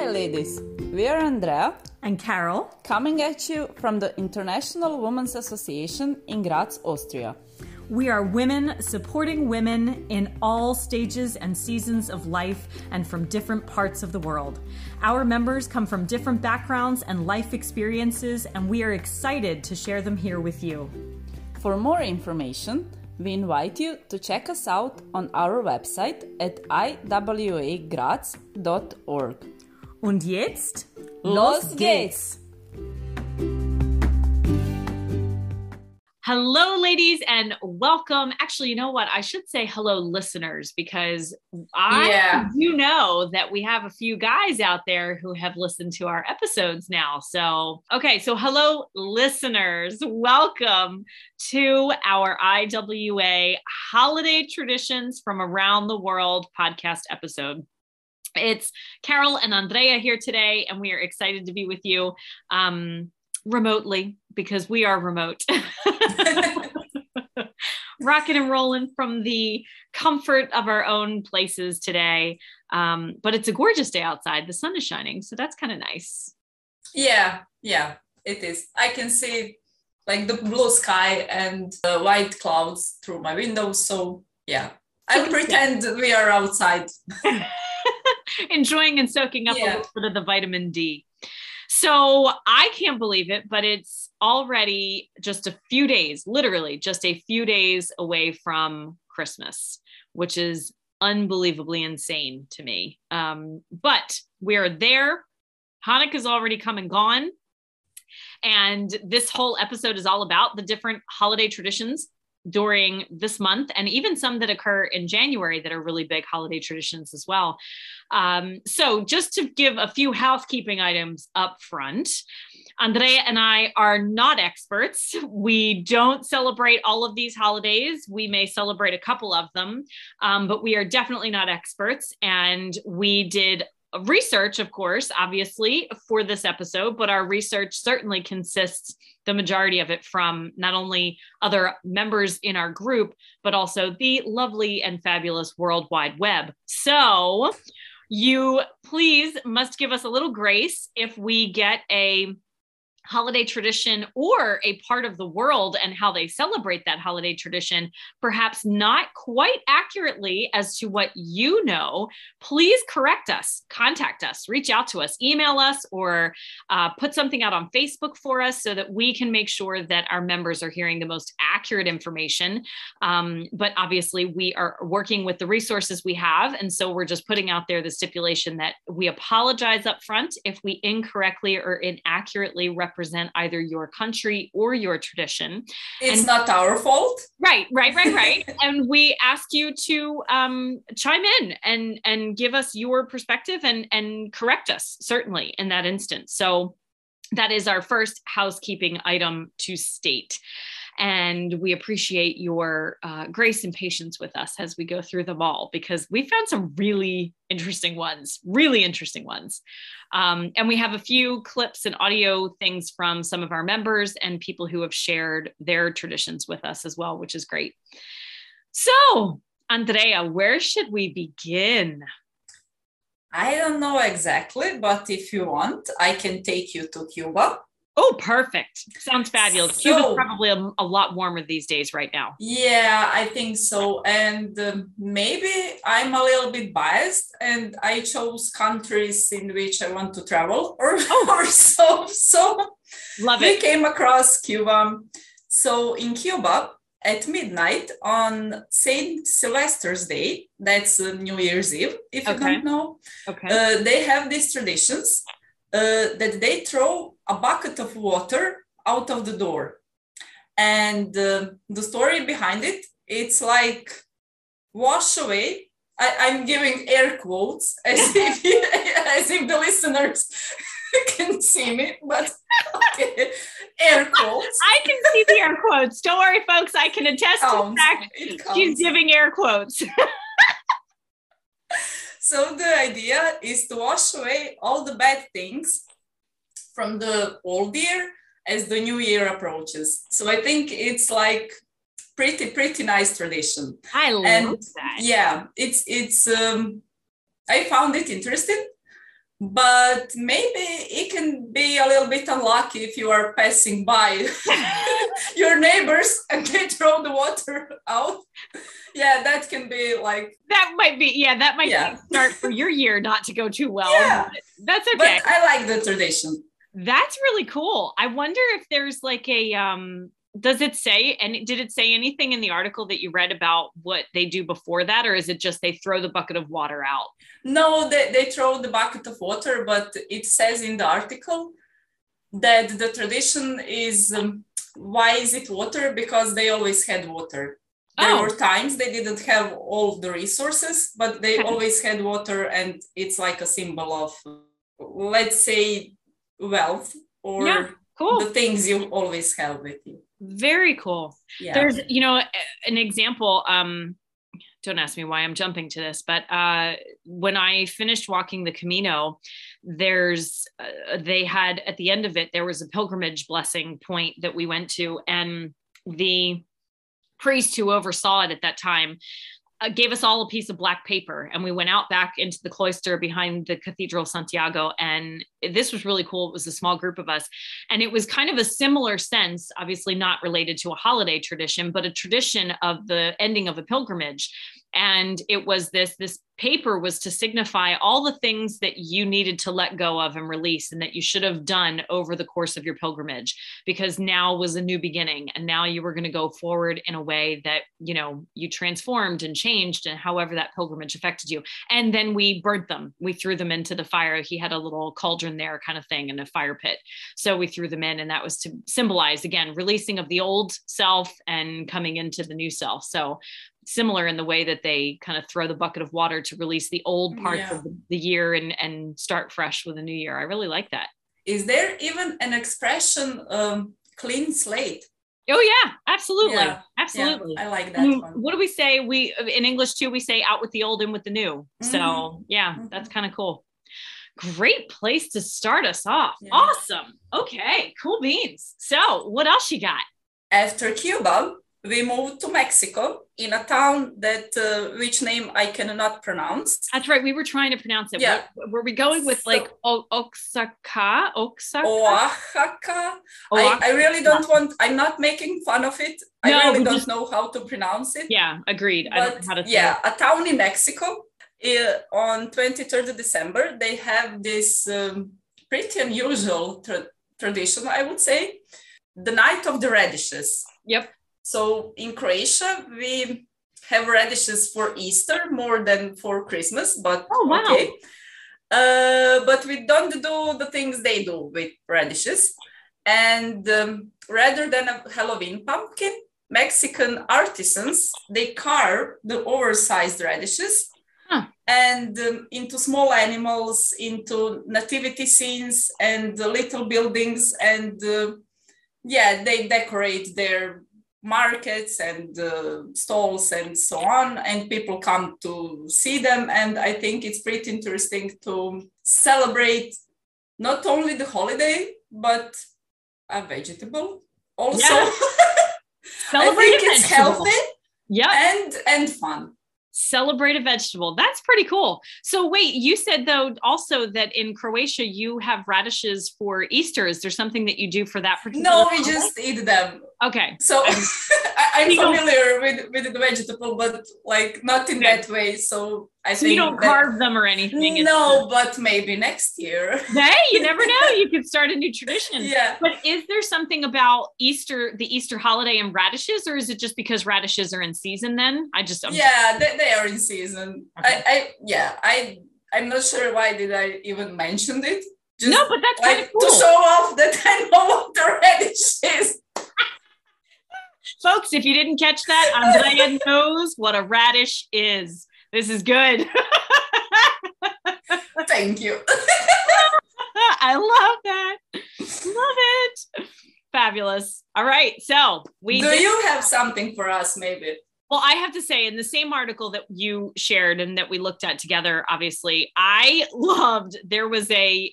Hi, ladies. We are Andrea and Carol coming at you from the International Women's Association in Graz, Austria. We are women supporting women in all stages and seasons of life and from different parts of the world. Our members come from different backgrounds and life experiences, and we are excited to share them here with you. For more information, we invite you to check us out on our website at iwagraz.org. Und jetzt, los geht's! Hello, ladies, and welcome. Actually, you know what? I should say hello, listeners, because I yeah. do know that we have a few guys out there who have listened to our episodes now. So, okay, so hello, listeners. Welcome to our IWA Holiday Traditions from Around the World podcast episode. It's Carol and Andrea here today, and we are excited to be with you. Um, remotely because we are remote. Rocking and rolling from the comfort of our own places today. Um, but it's a gorgeous day outside. The sun is shining. So that's kind of nice. Yeah, yeah, it is. I can see like the blue sky and the white clouds through my window. So yeah, I pretend we are outside. Enjoying and soaking up yeah. a little bit of the vitamin D. So I can't believe it, but it's already just a few days, literally just a few days away from Christmas, which is unbelievably insane to me. Um, but we're there. Hanukkah's already come and gone. And this whole episode is all about the different holiday traditions during this month and even some that occur in January that are really big holiday traditions as well. Um, so, just to give a few housekeeping items up front, Andrea and I are not experts. We don't celebrate all of these holidays. We may celebrate a couple of them, um, but we are definitely not experts. And we did research, of course, obviously, for this episode, but our research certainly consists the majority of it from not only other members in our group, but also the lovely and fabulous World Wide Web. So, you please must give us a little grace if we get a holiday tradition or a part of the world and how they celebrate that holiday tradition, perhaps not quite accurately as to what you know, please correct us, contact us, reach out to us, email us, or uh, put something out on Facebook for us so that we can make sure that our members are hearing the most accurate information. Um, but obviously, we are working with the resources we have. And so we're just putting out there the stipulation that we apologize up front if we incorrectly or inaccurately represent represent either your country or your tradition. It's and, not our fault. Right, right, right, right. and we ask you to um, chime in and and give us your perspective and and correct us certainly in that instance. So that is our first housekeeping item to state. And we appreciate your uh, grace and patience with us as we go through them all because we found some really interesting ones, really interesting ones. Um, and we have a few clips and audio things from some of our members and people who have shared their traditions with us as well, which is great. So, Andrea, where should we begin? I don't know exactly, but if you want, I can take you to Cuba. Oh, perfect. Sounds fabulous. So, Cuba's probably a, a, lot warmer these days right now. Yeah, I think so. And um, maybe I'm a little bit biased and I chose countries in which I want to travel or, oh. or so. So Love it. we came across Cuba. So in Cuba, at midnight on Saint Sylvester's Day, that's uh, New Year's Eve, if okay. you don't know, okay. Uh, they have these traditions uh, that they throw a bucket of water out of the door. And uh, the story behind it, it's like wash away. I, am giving air quotes as if as if the listeners can see me, but okay, air quotes. I can see the air quotes. Don't worry, folks. I can attest to the fact she's giving air quotes. so the idea is to wash away all the bad things from the old year as the new year approaches. So I think it's like pretty pretty nice tradition. I love and that. Yeah, it's it's um, I found it interesting but maybe it can be a little bit unlucky if you are passing by your neighbors and they throw the water out. Yeah, that can be like that might be yeah, that might yeah. start for your year not to go too well. Yeah. That's okay. But I like the tradition. That's really cool. I wonder if there's like a um does it say and did it say anything in the article that you read about what they do before that or is it just they throw the bucket of water out no they, they throw the bucket of water but it says in the article that the tradition is um, why is it water because they always had water there oh. were times they didn't have all the resources but they always had water and it's like a symbol of let's say wealth or yeah, cool. the things you always have with you very cool. Yeah. There's, you know, an example. Um, don't ask me why I'm jumping to this, but uh, when I finished walking the Camino, there's uh, they had at the end of it there was a pilgrimage blessing point that we went to, and the priest who oversaw it at that time Uh, gave us all a piece of black paper and we went out back into the cloister behind the cathedral santiago and this was really cool. It was a small group of us and it was kind of a similar sense obviously not related to a holiday tradition but a tradition of the ending of a pilgrimage and it was this this paper was to signify all the things that you needed to let go of and release and that you should have done over the course of your pilgrimage because now was a new beginning. And now you were going to go forward in a way that you know you transformed and changed and however that pilgrimage affected you. And then we burnt them. We threw them into the fire. He had a little cauldron there kind of thing in a fire pit. So we threw them in and that was to symbolize again releasing of the old self and coming into the new self. So similar in the way that they kind of throw the bucket of water to release the old parts yeah. of the year and, and start fresh with a new year. I really like that. Is there even an expression, um, clean slate? Oh yeah, absolutely, yeah. absolutely. Yeah, I like that one. What do we say? We in English too. We say out with the old, in with the new. Mm-hmm. So yeah, mm-hmm. that's kind of cool. Great place to start us off. Yeah. Awesome. Okay, cool beans. So what else you got? After Cuba, we moved to Mexico in a town that uh, which name I cannot pronounce. That's right. We were trying to pronounce it. Yeah. Were, were we going with so, like o- Oaxaca? Oaxaca? Oaxaca. I, I, really don't want. I'm not making fun of it. I really don't just, know how to pronounce it. Yeah, agreed. But, I don't know how to. yeah, it. a town in Mexico. Uh, on 23rd of December, they have this um, pretty unusual tra- tradition, I would say, the night of the radishes. Yep so in Croatia, we have radishes for Easter more than for Christmas, but oh, wow. okay. Uh, but we don't do the things they do with radishes. And um, rather than a Halloween pumpkin, Mexican artisans they carve the oversized radishes huh. and um, into small animals, into nativity scenes and little buildings, and uh, yeah, they decorate their markets and uh, stalls and so on and people come to see them and i think it's pretty interesting to celebrate not only the holiday but a vegetable also yeah. i think it's healthy yeah and and fun celebrate a vegetable. That's pretty cool. So wait, you said though also that in Croatia you have radishes for Easter. Is there something that you do for that particular? No, we just eat them. Okay. So I'm familiar with with the vegetable, but like not in okay. that way. So I so think you don't carve them or anything. No, but maybe next year. hey, you never know. You could start a new tradition. Yeah. But is there something about Easter, the Easter holiday, and radishes, or is it just because radishes are in season? Then I just I'm yeah, they, they are in season. Okay. I, I yeah I I'm not sure why did I even mention it. Just no, but that's like, kind of cool. to show off that I know what the radish is. Folks, if you didn't catch that, Andrea knows what a radish is. This is good. Thank you. I love that. Love it. Fabulous. All right. So we do did- you have something for us, maybe? Well, I have to say, in the same article that you shared and that we looked at together, obviously, I loved there was a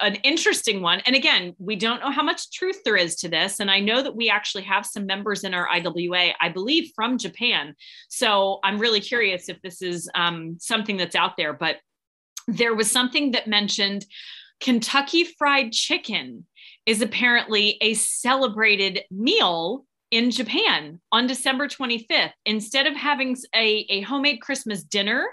an interesting one. And again, we don't know how much truth there is to this. And I know that we actually have some members in our IWA, I believe, from Japan. So I'm really curious if this is um, something that's out there. But there was something that mentioned Kentucky Fried Chicken is apparently a celebrated meal in Japan on December 25th. Instead of having a, a homemade Christmas dinner,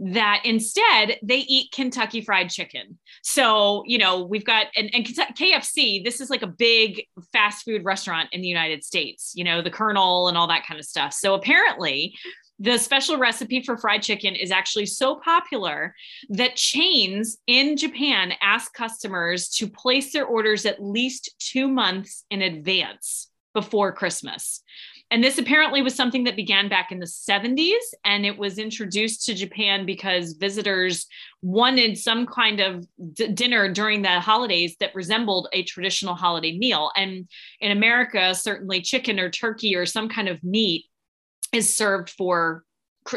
that instead they eat Kentucky Fried Chicken. So, you know, we've got, and, and KFC, this is like a big fast food restaurant in the United States, you know, the Colonel and all that kind of stuff. So apparently, the special recipe for fried chicken is actually so popular that chains in Japan ask customers to place their orders at least two months in advance before Christmas. And this apparently was something that began back in the 70s and it was introduced to Japan because visitors wanted some kind of d- dinner during the holidays that resembled a traditional holiday meal. And in America, certainly chicken or turkey or some kind of meat is served for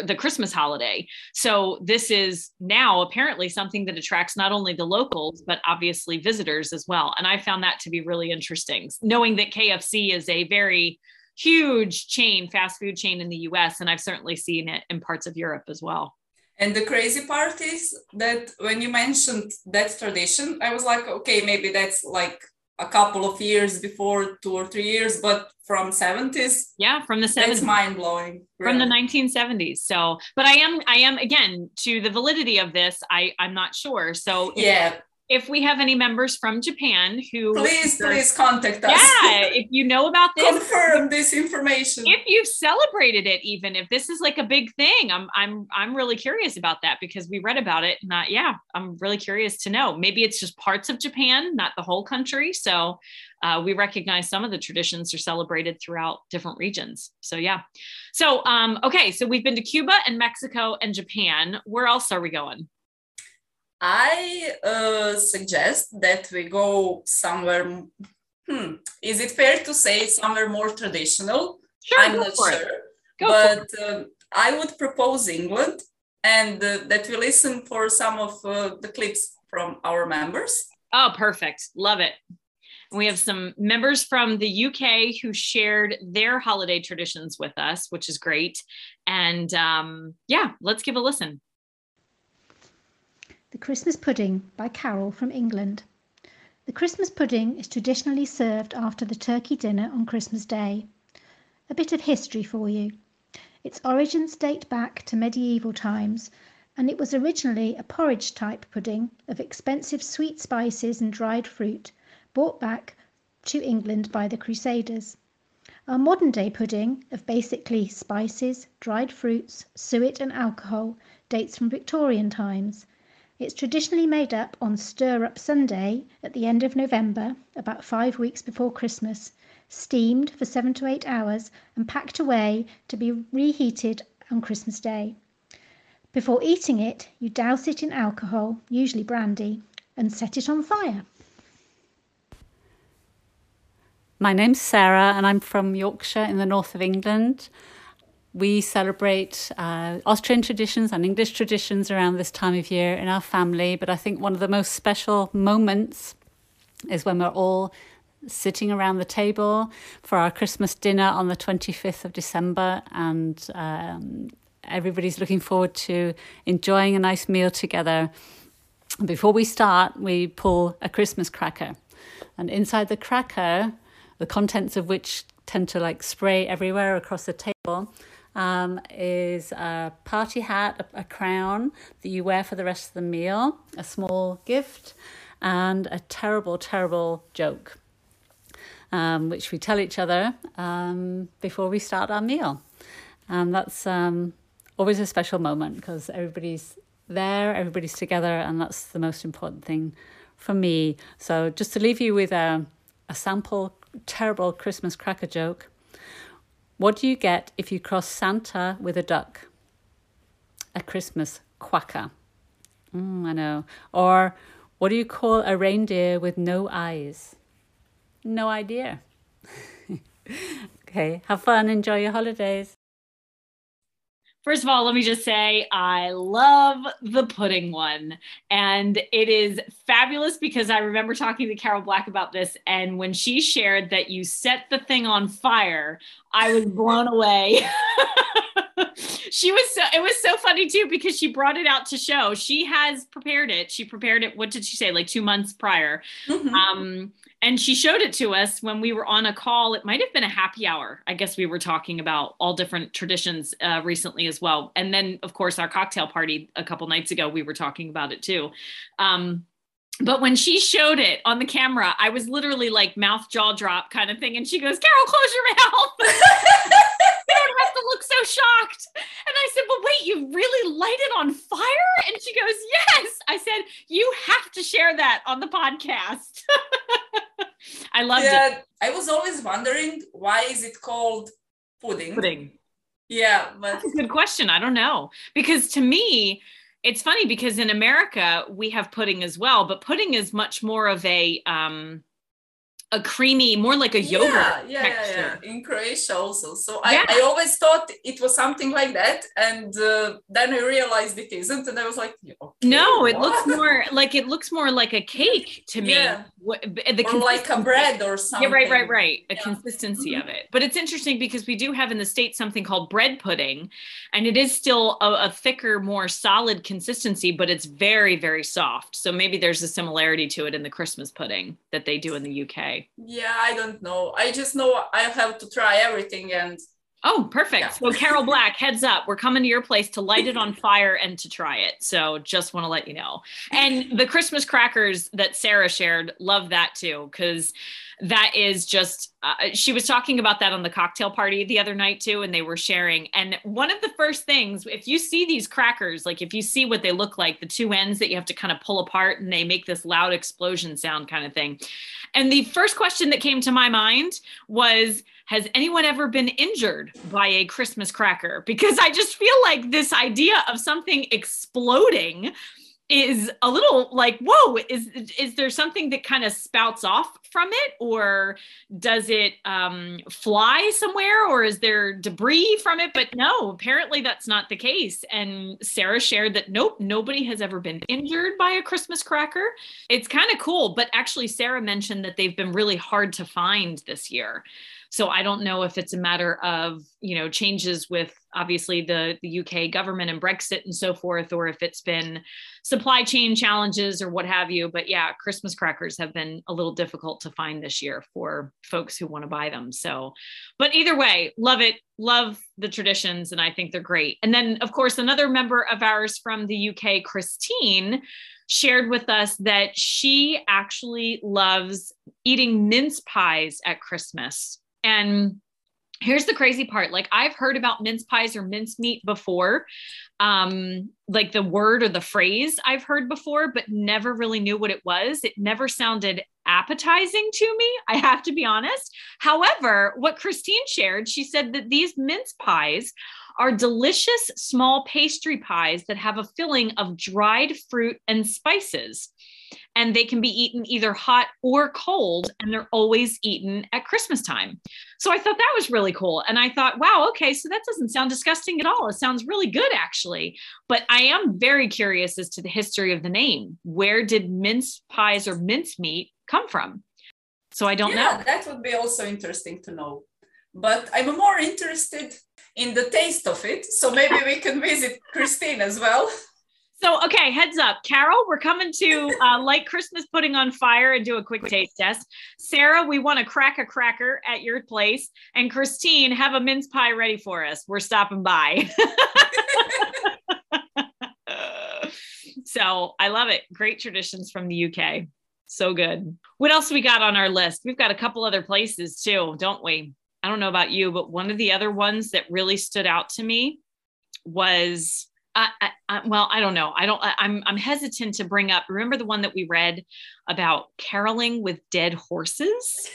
the Christmas holiday. So this is now apparently something that attracts not only the locals but obviously visitors as well. And I found that to be really interesting, knowing that KFC is a very huge chain, fast food chain in the US and I've certainly seen it in parts of Europe as well. And the crazy part is that when you mentioned that tradition, I was like, okay, maybe that's like a couple of years before two or three years but from 70s yeah from the 70s it's mind-blowing really. from the 1970s so but i am i am again to the validity of this i i'm not sure so yeah if we have any members from Japan who please please contact us. Yeah, if you know about this, confirm this information. If you've celebrated it, even if this is like a big thing, I'm I'm I'm really curious about that because we read about it. Not yeah, I'm really curious to know. Maybe it's just parts of Japan, not the whole country. So uh, we recognize some of the traditions are celebrated throughout different regions. So yeah. So um, okay, so we've been to Cuba and Mexico and Japan. Where else are we going? I uh, suggest that we go somewhere. Hmm, is it fair to say somewhere more traditional? Sure, I'm not sure, but uh, I would propose England, and uh, that we listen for some of uh, the clips from our members. Oh, perfect! Love it. We have some members from the UK who shared their holiday traditions with us, which is great. And um, yeah, let's give a listen. The Christmas Pudding by Carol from England. The Christmas pudding is traditionally served after the turkey dinner on Christmas Day. A bit of history for you. Its origins date back to medieval times, and it was originally a porridge type pudding of expensive sweet spices and dried fruit brought back to England by the Crusaders. Our modern day pudding of basically spices, dried fruits, suet, and alcohol dates from Victorian times it's traditionally made up on Stir Up Sunday at the end of November, about five weeks before Christmas, steamed for seven to eight hours, and packed away to be reheated on Christmas Day. Before eating it, you douse it in alcohol, usually brandy, and set it on fire. My name's Sarah, and I'm from Yorkshire in the north of England. We celebrate uh, Austrian traditions and English traditions around this time of year in our family, but I think one of the most special moments is when we're all sitting around the table for our Christmas dinner on the 25th of December, and um, everybody's looking forward to enjoying a nice meal together. Before we start, we pull a Christmas cracker, and inside the cracker, the contents of which tend to like spray everywhere across the table um, is a party hat, a, a crown that you wear for the rest of the meal, a small gift, and a terrible, terrible joke, um, which we tell each other um, before we start our meal. And that's um, always a special moment because everybody's there, everybody's together, and that's the most important thing for me. So, just to leave you with a, a sample terrible Christmas cracker joke. What do you get if you cross Santa with a duck? A Christmas quacker. Mm, I know. Or what do you call a reindeer with no eyes? No idea. okay, have fun, enjoy your holidays. First of all, let me just say I love the pudding one. And it is fabulous because I remember talking to Carol Black about this. And when she shared that you set the thing on fire, I was blown away. she was so it was so funny too because she brought it out to show. She has prepared it. She prepared it. What did she say? Like two months prior. Mhm. Um, and she showed it to us when we were on a call. It might have been a happy hour. I guess we were talking about all different traditions uh, recently as well. And then, of course, our cocktail party a couple nights ago, we were talking about it too. Um, but when she showed it on the camera, I was literally like mouth jaw drop kind of thing. And she goes, Carol, close your mouth. you don't to look so shocked. And I said, But wait, you really light it on fire? And she goes, Yes. I said, You have to share that on the podcast. I loved it. I was always wondering why is it called pudding? Pudding. Yeah, but That's a good question. I don't know. Because to me, it's funny because in America we have pudding as well, but pudding is much more of a um a creamy, more like a yogurt yeah, yeah, texture. yeah. In Croatia also. So Yeah. I, I always thought it was something like that, and uh, then I realized it isn't, and I was like, okay, No, it what? looks more like it looks more like a cake to me. Yeah. What- The or like a bread or something. Yeah, right, right, right. A Yeah. consistency of mm-hmm. it. But it's interesting because we do have in the States something called bread pudding, and it is still a, a thicker, more solid consistency, but it's very, very soft. So maybe there's a similarity to it in the Christmas pudding that they do in the UK. Yeah, I don't know. I just know I have to try everything, and Oh, perfect. Yeah. So, Carol Black, heads up. We're coming to your place to light it on fire and to try it. So, just want to let you know. And the Christmas crackers that Sarah shared, love that too, because that is just, uh, she was talking about that on the cocktail party the other night too, and they were sharing. And one of the first things, if you see these crackers, like if you see what they look like, the two ends that you have to kind of pull apart and they make this loud explosion sound kind of thing. And the first question that came to my mind was, has anyone ever been injured by a Christmas cracker? Because I just feel like this idea of something exploding is a little like whoa is is there something that kind of spouts off from it? Or does it um, fly somewhere? Or is there debris from it? But no apparently that's not the case. And sarah shared that nope nobody has ever been injured by a christmas cracker. It's kind of cool but actually sarah mentioned that they've been really hard to find this year so I don't know if it's a matter of you know changes with obviously the the UK government and Brexit and so forth, or if it's been supply chain challenges or what have you. But yeah, Christmas crackers have been a little difficult to find this year for folks who want to buy them. So, but either way, love it, love the traditions, and I think they're great. And then of course another member of ours from the UK, Christine shared with us that she actually loves eating mince pies at Christmas. And here's the crazy part. Like i've heard about mince pies or mince meat before. Um like the word or the phrase i've heard before but never really knew what it was. It never sounded appetizing to me i have to be honest. However what christine shared she said that these mince pies are delicious small pastry pies that have a filling of dried fruit and spices and they can be eaten either hot or cold and they're always eaten at christmas time. So i thought that was really cool and i thought wow okay so that doesn't sound disgusting at all. It sounds really good actually. But i am very curious as to the history of the name. Where did mince pies or mince meat come from? So i don't yeah, know. that would be also interesting to know. But I'm more interested in the taste of it, so maybe we can visit Christine as well. So, okay, heads up. Carol, we're coming to uh, light Christmas pudding on fire and do a quick taste test. Sarah, we want to crack a cracker at your place. And Christine, have a mince pie ready for us. We're stopping by. so, I love it. Great traditions from the UK. So good. What else we got on our list? We've got a couple other places too, don't we? I don't know about you, but one of the other ones that really stood out to me was I, I, I, well, I don't know. I don't. I, I'm I'm hesitant to bring up. Remember the one that we read about caroling with dead horses?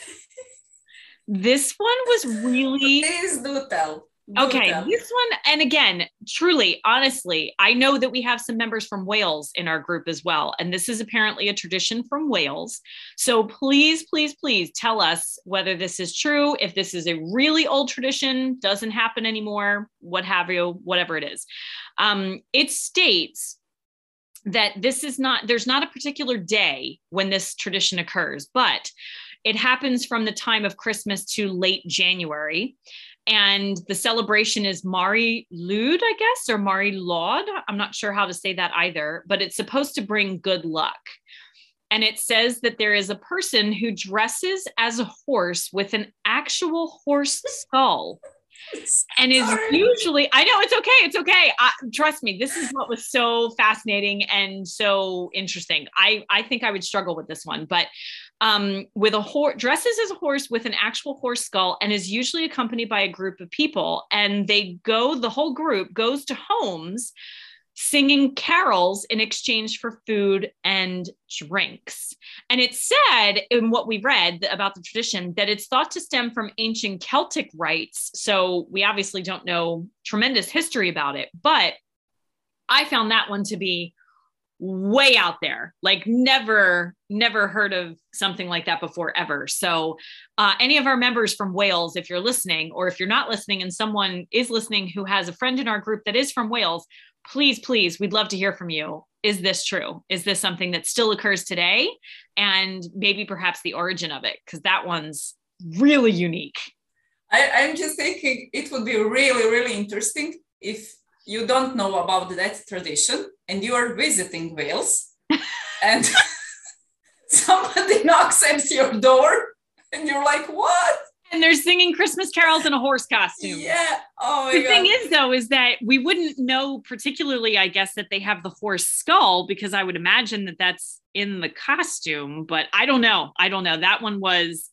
this one was really Please do tell. Okay. This one, and again, truly, honestly, I know that we have some members from Wales in our group as well, and this is apparently a tradition from Wales. So please, please, please tell us whether this is true. If this is a really old tradition, doesn't happen anymore, what have you, whatever it is um, it states that this is not there's not a particular day when this tradition occurs but it happens from the time of christmas to late january And the celebration is Mari Lud, I guess, or Mari Laud. I'm not sure how to say that either, but it's supposed to bring good luck. And it says that there is a person who dresses as a horse with an actual horse skull and is usually i know it's okay it's okay I, trust me this is what was so fascinating and so interesting i i think i would struggle with this one but um with a horse dresses as a horse with an actual horse skull and is usually accompanied by a group of people and they go the whole group goes to homes singing carols in exchange for food and drinks. And it said in what we read about the tradition that it's thought to stem from ancient Celtic rites. So we obviously don't know tremendous history about it, but I found that one to be way out there like never never heard of something like that before ever so uh, any of our members from wales if you're listening or if you're not listening and someone is listening who has a friend in our group that is from wales please, please, we'd love to hear from you. Is this true? Is this something that still occurs today? And maybe perhaps the origin of it, because that one's really unique. I, I'm just thinking it would be really, really interesting if you don't know about that tradition and you are visiting Wales and somebody knocks at your door and you're like, what? And they're singing Christmas carols in a horse costume. Yeah. Oh my the God. thing is, though, is that we wouldn't know particularly, I guess, that they have the horse skull because I would imagine that that's in the costume. But I don't know. I don't know. That one was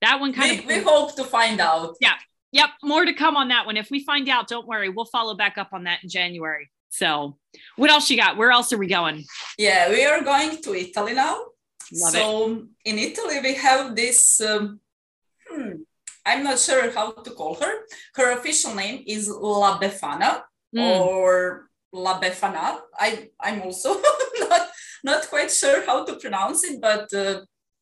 that one kind we, of. we hope to find out. Yep, more to come on that one. If we find out, don't worry, we'll follow back up on that in January. So, what else you got? Where else are we going? Yeah, we are going to Italy now. Love so in Italy, we have this. Um, hmm, I'm not sure how to call her. Her official name is La Befana Mm. or La Befana. I I'm also not not quite sure how to pronounce it, but uh,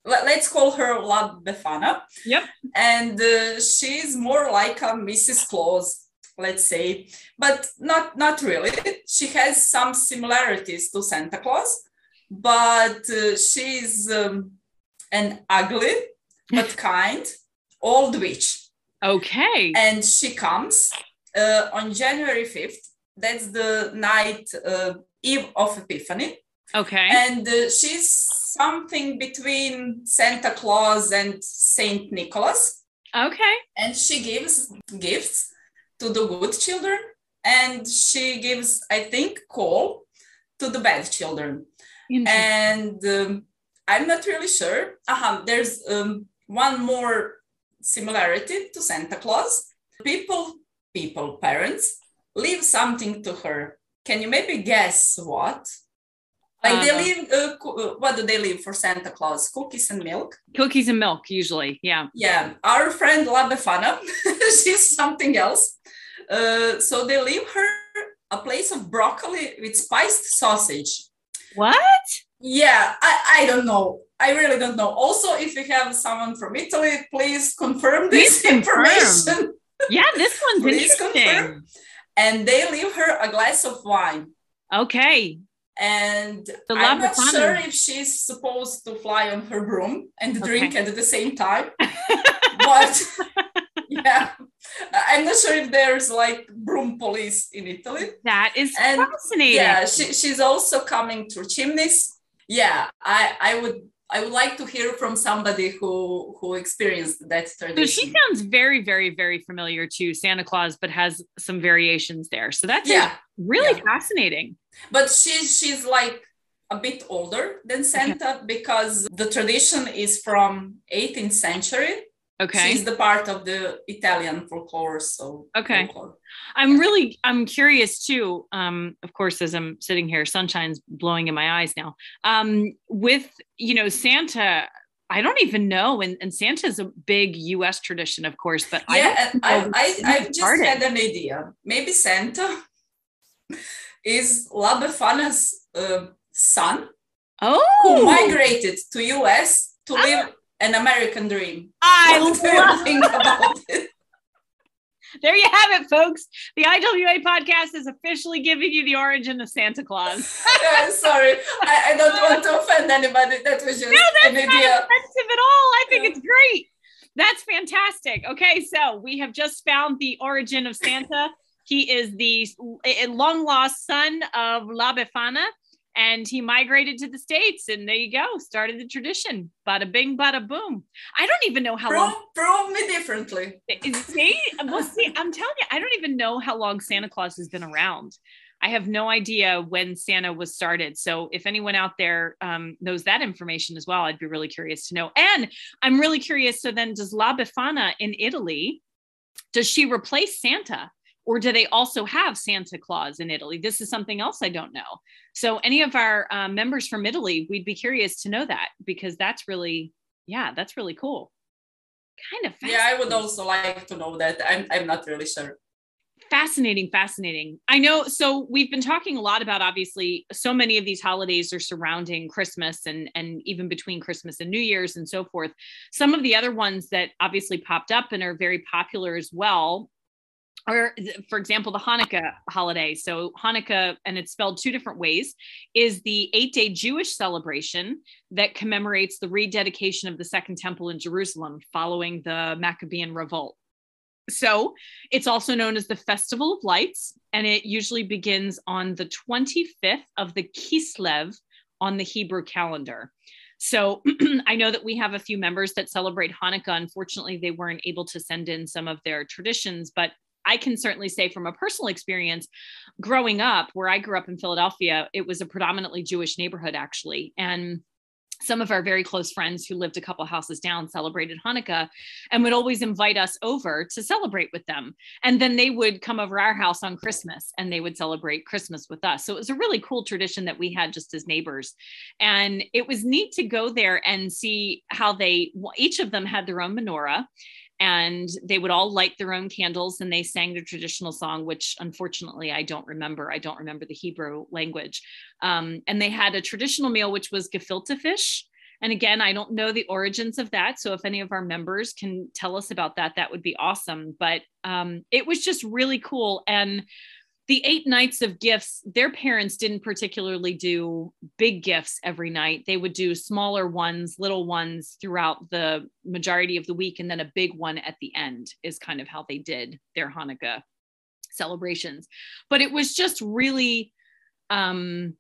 let, us call her La Befana. Yep. And uh, she's more like a Mrs. Claus, let's say, but not not really. She has some similarities to Santa Claus, but uh, she's um, an ugly but kind old witch Okay. and she comes uh, on January 5th. That's the night uh, eve of Epiphany. Okay. And uh, she's something between Santa Claus and Saint Nicholas. Okay. And she gives gifts to the good children. And she gives, I think, coal to the bad children. And um, I'm not really sure. Uh-huh, there's um, one more similarity to Santa Claus. People, people, parents leave something to her. Can you maybe guess what? Like they Uh, leave, uh, uh, what do they leave for Santa Claus? Cookies and milk. Cookies and milk, usually. Yeah. Yeah, our friend La Befana, she's something else. Uh, so they leave her a place of broccoli with spiced sausage. What? Yeah, I, I don't know. I really don't know. Also, if you have someone from Italy, please confirm this Please confirm. information. Yeah, this one's Please interesting. confirm. And they leave her a glass of wine. Okay. And I'm not sure if she's supposed to fly on her broom and drink at the same time. but yeah, I'm not sure if there's like broom police in Italy. That is And, fascinating. Yeah, she, she's also coming through chimneys. Yeah, I, I would I would like to hear from somebody who who experienced that tradition. So she sounds very, very, very familiar to Santa Claus, but has some variations there. So that's yeah, really Yeah. fascinating. But she's she's like a bit older than Santa because the tradition is from 18th century. Okay. She's the part of the Italian folklore. So Okay. folklore. I'm really I'm curious too. Um, of course, as I'm sitting here, sunshine's blowing in my eyes now. Um, with you know Santa, I don't even know, and, and Santa's a big U.S. tradition, of course, but Yeah, know I, I, I've just started. had an idea. Maybe Santa is La Befana's uh, son who oh, migrated to US to live an American dream. I What love. think about it? There you have it, folks. The IWA podcast is officially giving you the origin of Santa Claus. Yeah, sorry, I, I don't want to offend anybody. That was just No, an that's not idea. offensive at all. I think it's great. That's fantastic. Okay, so we have just found the origin of Santa. He is the long lost son of La Befana, and he migrated to the states. And there you go, started the tradition. Bada bing, bada boom. I don't even know how prove, long. Prove me differently. See, well, see, I'm telling you, I don't even know how long Santa Claus has been around. I have no idea when Santa was started. So if anyone out there um, knows that information as well, I'd be really curious to know. And I'm really curious. So then, does La Befana in Italy? Does she replace Santa? Or do they also have Santa Claus in Italy? This is something else I don't know. So, any of our uh, members from Italy, we'd be curious to know that because that's really, yeah, that's really cool. Kind of. Yeah, I would also like to know that. I'm, I'm not really sure fascinating fascinating i know so we've been talking a lot about obviously so many of these holidays are surrounding christmas and and even between christmas and new year's and so forth some of the other ones that obviously popped up and are very popular as well or for example the hanukkah holiday so hanukkah and it's spelled two different ways is the eight day jewish celebration that commemorates the rededication of the second temple in jerusalem following the maccabean revolt so it's also known as the Festival of Lights, and it usually begins on the 25th of the Kislev on the Hebrew calendar. So I know that we have a few members that celebrate Hanukkah. Unfortunately, they weren't able to send in some of their traditions, but I can certainly say from a personal experience, growing up where I grew up in Philadelphia, it was a predominantly Jewish neighborhood, actually. And some of our very close friends who lived a couple houses down celebrated Hanukkah and would always invite us over to celebrate with them. And then they would come over our house on Christmas and they would celebrate Christmas with us. So it was a really cool tradition that we had just as neighbors. And it was neat to go there and see how they, each of them had their own menorah and they would all light their own candles and they sang the traditional song which unfortunately i don't remember. I don't remember the hebrew language. Um, and they had a traditional meal which was gefilte fish. And again i don't know the origins of that. So if any of our members can tell us about that that would be awesome. But um, it was just really cool. And the eight nights of gifts, their parents didn't particularly do big gifts every night. They would do smaller ones, little ones throughout the majority of the week, and then a big one at the end, is kind of how they did their Hanukkah celebrations. But it was just really um,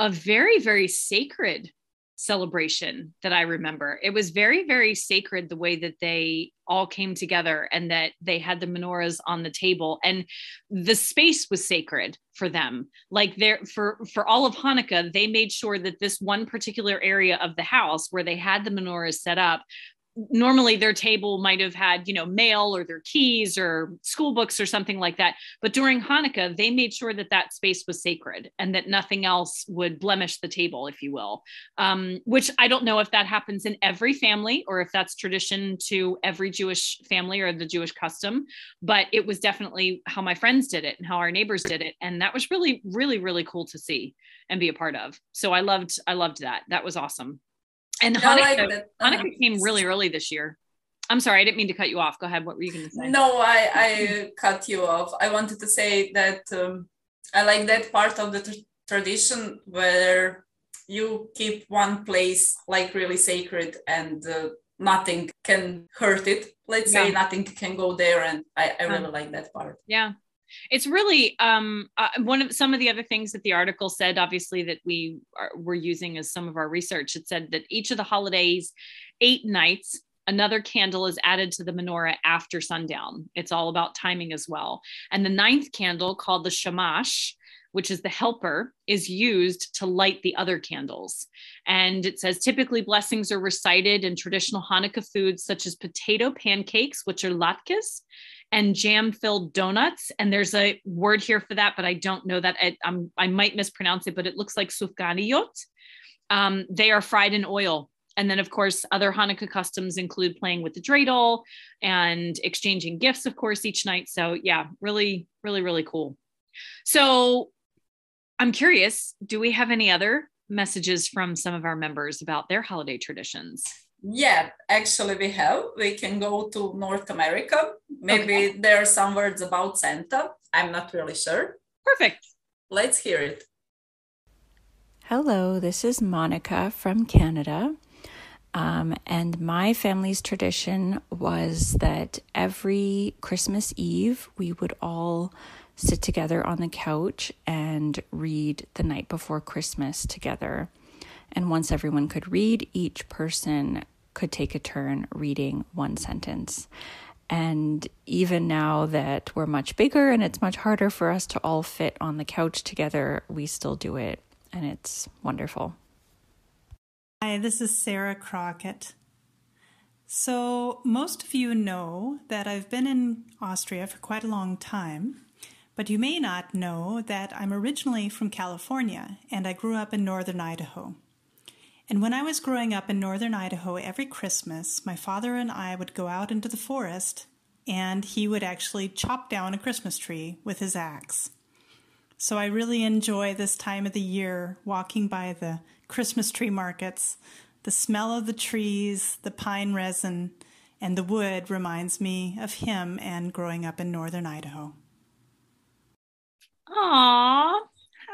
a very, very sacred celebration that I remember. It was very, very sacred the way that they all came together and that they had the menorahs on the table and the space was sacred for them. Like there for for all of Hanukkah, they made sure that this one particular area of the house where they had the menorahs set up normally their table might have had you know mail or their keys or school books or something like that. But during hanukkah they made sure that that space was sacred and that nothing else would blemish the table if you will. Um, which i don't know if that happens in every family or if that's tradition to every jewish family or the jewish custom but it was definitely how my friends did it and how our neighbors did it. And that was really really really cool to see and be a part of. So i loved i loved that. That was awesome and Hanukkah, like Hanukkah came really early this year. I'm sorry, I didn't mean to cut you off. Go ahead. What were you going to say? No, I, I cut you off. I wanted to say that um, I like that part of the t- tradition where you keep one place like really sacred and uh, nothing can hurt it. Let's yeah. say nothing can go there. And I, I really like that part. Yeah it's really um, uh, one of some of the other things that the article said obviously that we are, were using as some of our research it said that each of the holidays eight nights another candle is added to the menorah after sundown it's all about timing as well and the ninth candle called the shamash which is the helper, is used to light the other candles. And it says typically blessings are recited in traditional Hanukkah foods such as potato pancakes, which are latkes, and jam filled donuts. And there's a word here for that, but I don't know that. I, I'm, I might mispronounce it, but it looks like sufganiyot. Um, they are fried in oil. And then, of course, other Hanukkah customs include playing with the dreidel and exchanging gifts, of course, each night. So, yeah, really, really, really cool. So, I'm curious do we have any other messages from some of our members about their holiday traditions? Yeah, actually, we have. We can go to North America. Maybe okay. there are some words about Santa. I'm not really sure. Perfect. Let's hear it. Hello, this is Monica from Canada. Um, and my family's tradition was that every Christmas Eve, we would all sit together on the couch and read the night before Christmas together. And once everyone could read, each person could take a turn reading one sentence. And even now that we're much bigger and it's much harder for us to all fit on the couch together, we still do it. And it's wonderful. Hi, this is Sarah Crockett. So, most of you know that I've been in Austria for quite a long time, but you may not know that I'm originally from California and I grew up in northern Idaho. And when I was growing up in northern Idaho, every Christmas, my father and I would go out into the forest and he would actually chop down a Christmas tree with his axe. So I really enjoy this time of the year walking by the Christmas tree markets. The smell of the trees, the pine resin, and the wood reminds me of him and growing up in northern Idaho. Aw,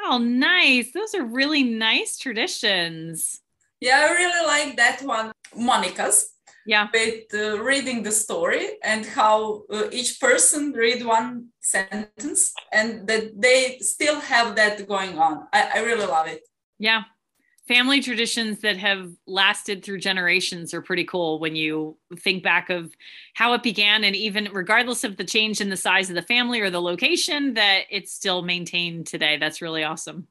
how nice. Those are really nice traditions. Yeah, I really like that one, Monica's. Yeah. With uh, reading the story and how uh, each person read one sentence and that they still have that going on. I, I really love it. Yeah. Family traditions that have lasted through generations are pretty cool when you think back of how it began and even regardless of the change in the size of the family or the location that it's still maintained today. That's really awesome.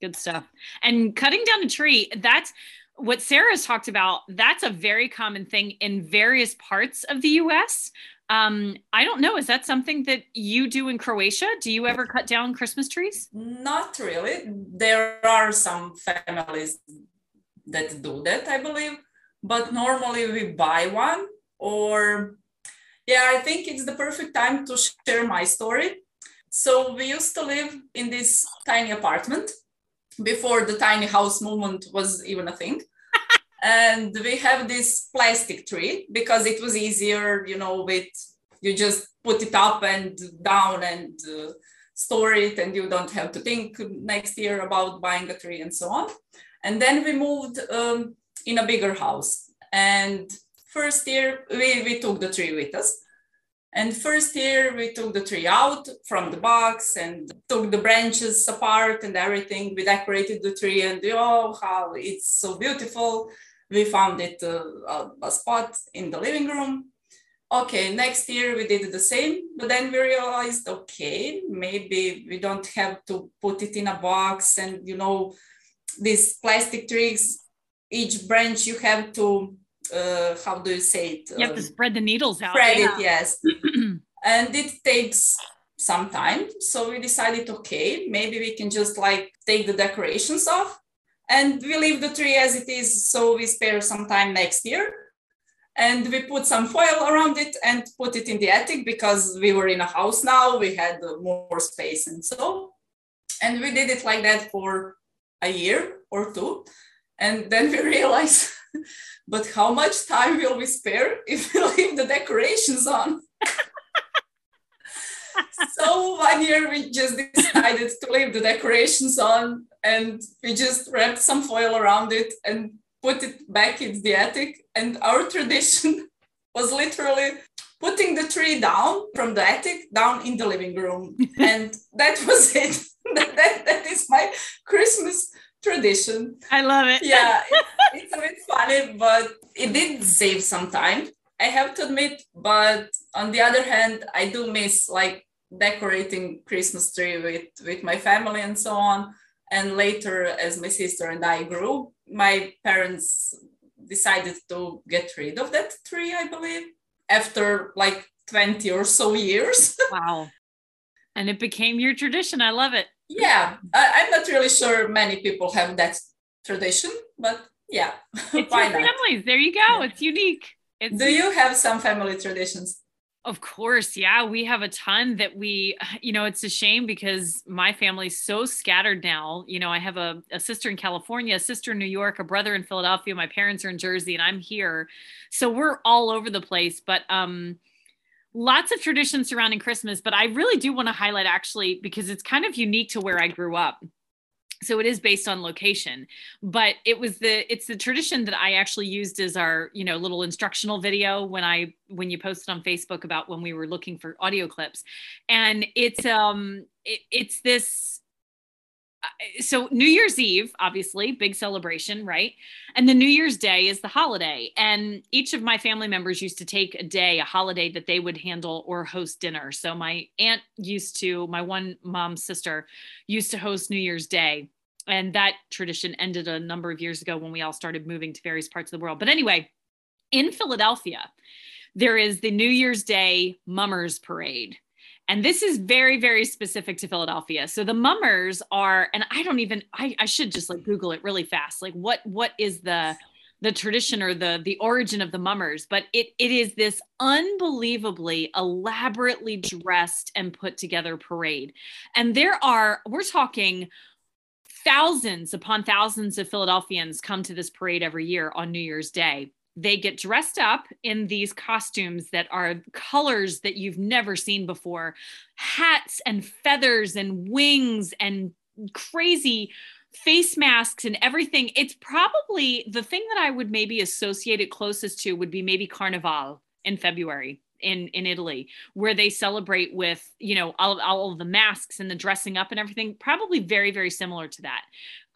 Good stuff. And cutting down a tree, that's what Sarah's talked about, that's a very common thing in various parts of the US. Um, I don't know. Is that something that you do in Croatia? Do you ever cut down Christmas trees? Not really. There are some families that do that, I believe, but normally we buy one or yeah, I think it's the perfect time to share my story. So we used to live in this tiny apartment before the tiny house movement was even a thing. and we have this plastic tree because it was easier, you know, with you just put it up and down and uh, store it, and you don't have to think next year about buying a tree and so on. And then we moved um, in a bigger house. And first year, we, we took the tree with us. And first year we took the tree out from the box and took the branches apart and everything. We decorated the tree and oh, how it's so beautiful. We found it uh, a spot in the living room. Okay, next year we did the same, but then we realized, okay, maybe we don't have to put it in a box and you know, these plastic trees, each branch you have to uh, how do you say it? You have to um, spread the needles out. Spread yeah. it, yes. and it takes some time. So we decided, okay, maybe we can just like take the decorations off and we leave the tree as it is. So we spare some time next year. And we put some foil around it and put it in the attic because we were in a house now. We had more space and so. And we did it like that for a year or two. And then we realized but how much time will we spare if we leave the decorations on? so one year we just decided to leave the decorations on and we just wrapped some foil around it and put it back in the attic. And our tradition was literally putting the tree down from the attic down in the living room. and that was it. that, that, that is my Christmas tradition. I love it. Yeah, it's a bit funny, but it did save some time. I have to admit, but on the other hand, I do miss like decorating Christmas tree with with my family and so on. And later, as my sister and I grew, my parents decided to get rid of that tree, I believe, after like 20 or so years. wow. And it became your tradition. I love it yeah I, am not really sure many people have that tradition but yeah it's Why your families there you go. Yeah. it's unique. It's do you have some family traditions? Of course yeah. We have a ton that we you know it's a shame because my family's so scattered now. You know i have a, a sister in california a sister in new york a brother in philadelphia. My parents are in jersey and i'm here. So we're all over the place but um lots of traditions surrounding Christmas, but I really do want to highlight actually because it's kind of unique to where I grew up. so it is based on location but it was the it's the tradition that i actually used as our you know little instructional video when i when you posted on facebook about when we were looking for audio clips and it's um it, it's this so New Year's Eve, obviously, big celebration, right? And the New Year's Day is the holiday. And each of my family members used to take a day, a holiday that they would handle or host dinner. So my aunt used to, my one mom's sister used to host New Year's Day. And that tradition ended a number of years ago when we all started moving to various parts of the world. But anyway, in Philadelphia, there is the New Year's Day Mummers Parade and this is very very specific to philadelphia. So the mummers are and i don't even I, I should just like google it really fast. Like what what is the the tradition or the the origin of the mummers? But it it is this unbelievably elaborately dressed and put together parade. And there are we're talking thousands upon thousands of philadelphians come to this parade every year on new year's day they get dressed up in these costumes that are colors that you've never seen before. Hats and feathers and wings and crazy face masks and everything. It's probably the thing that i would maybe associate it closest to would be maybe carnival in february in in italy where they celebrate with you know all, all of the masks and the dressing up and everything probably very very similar to that.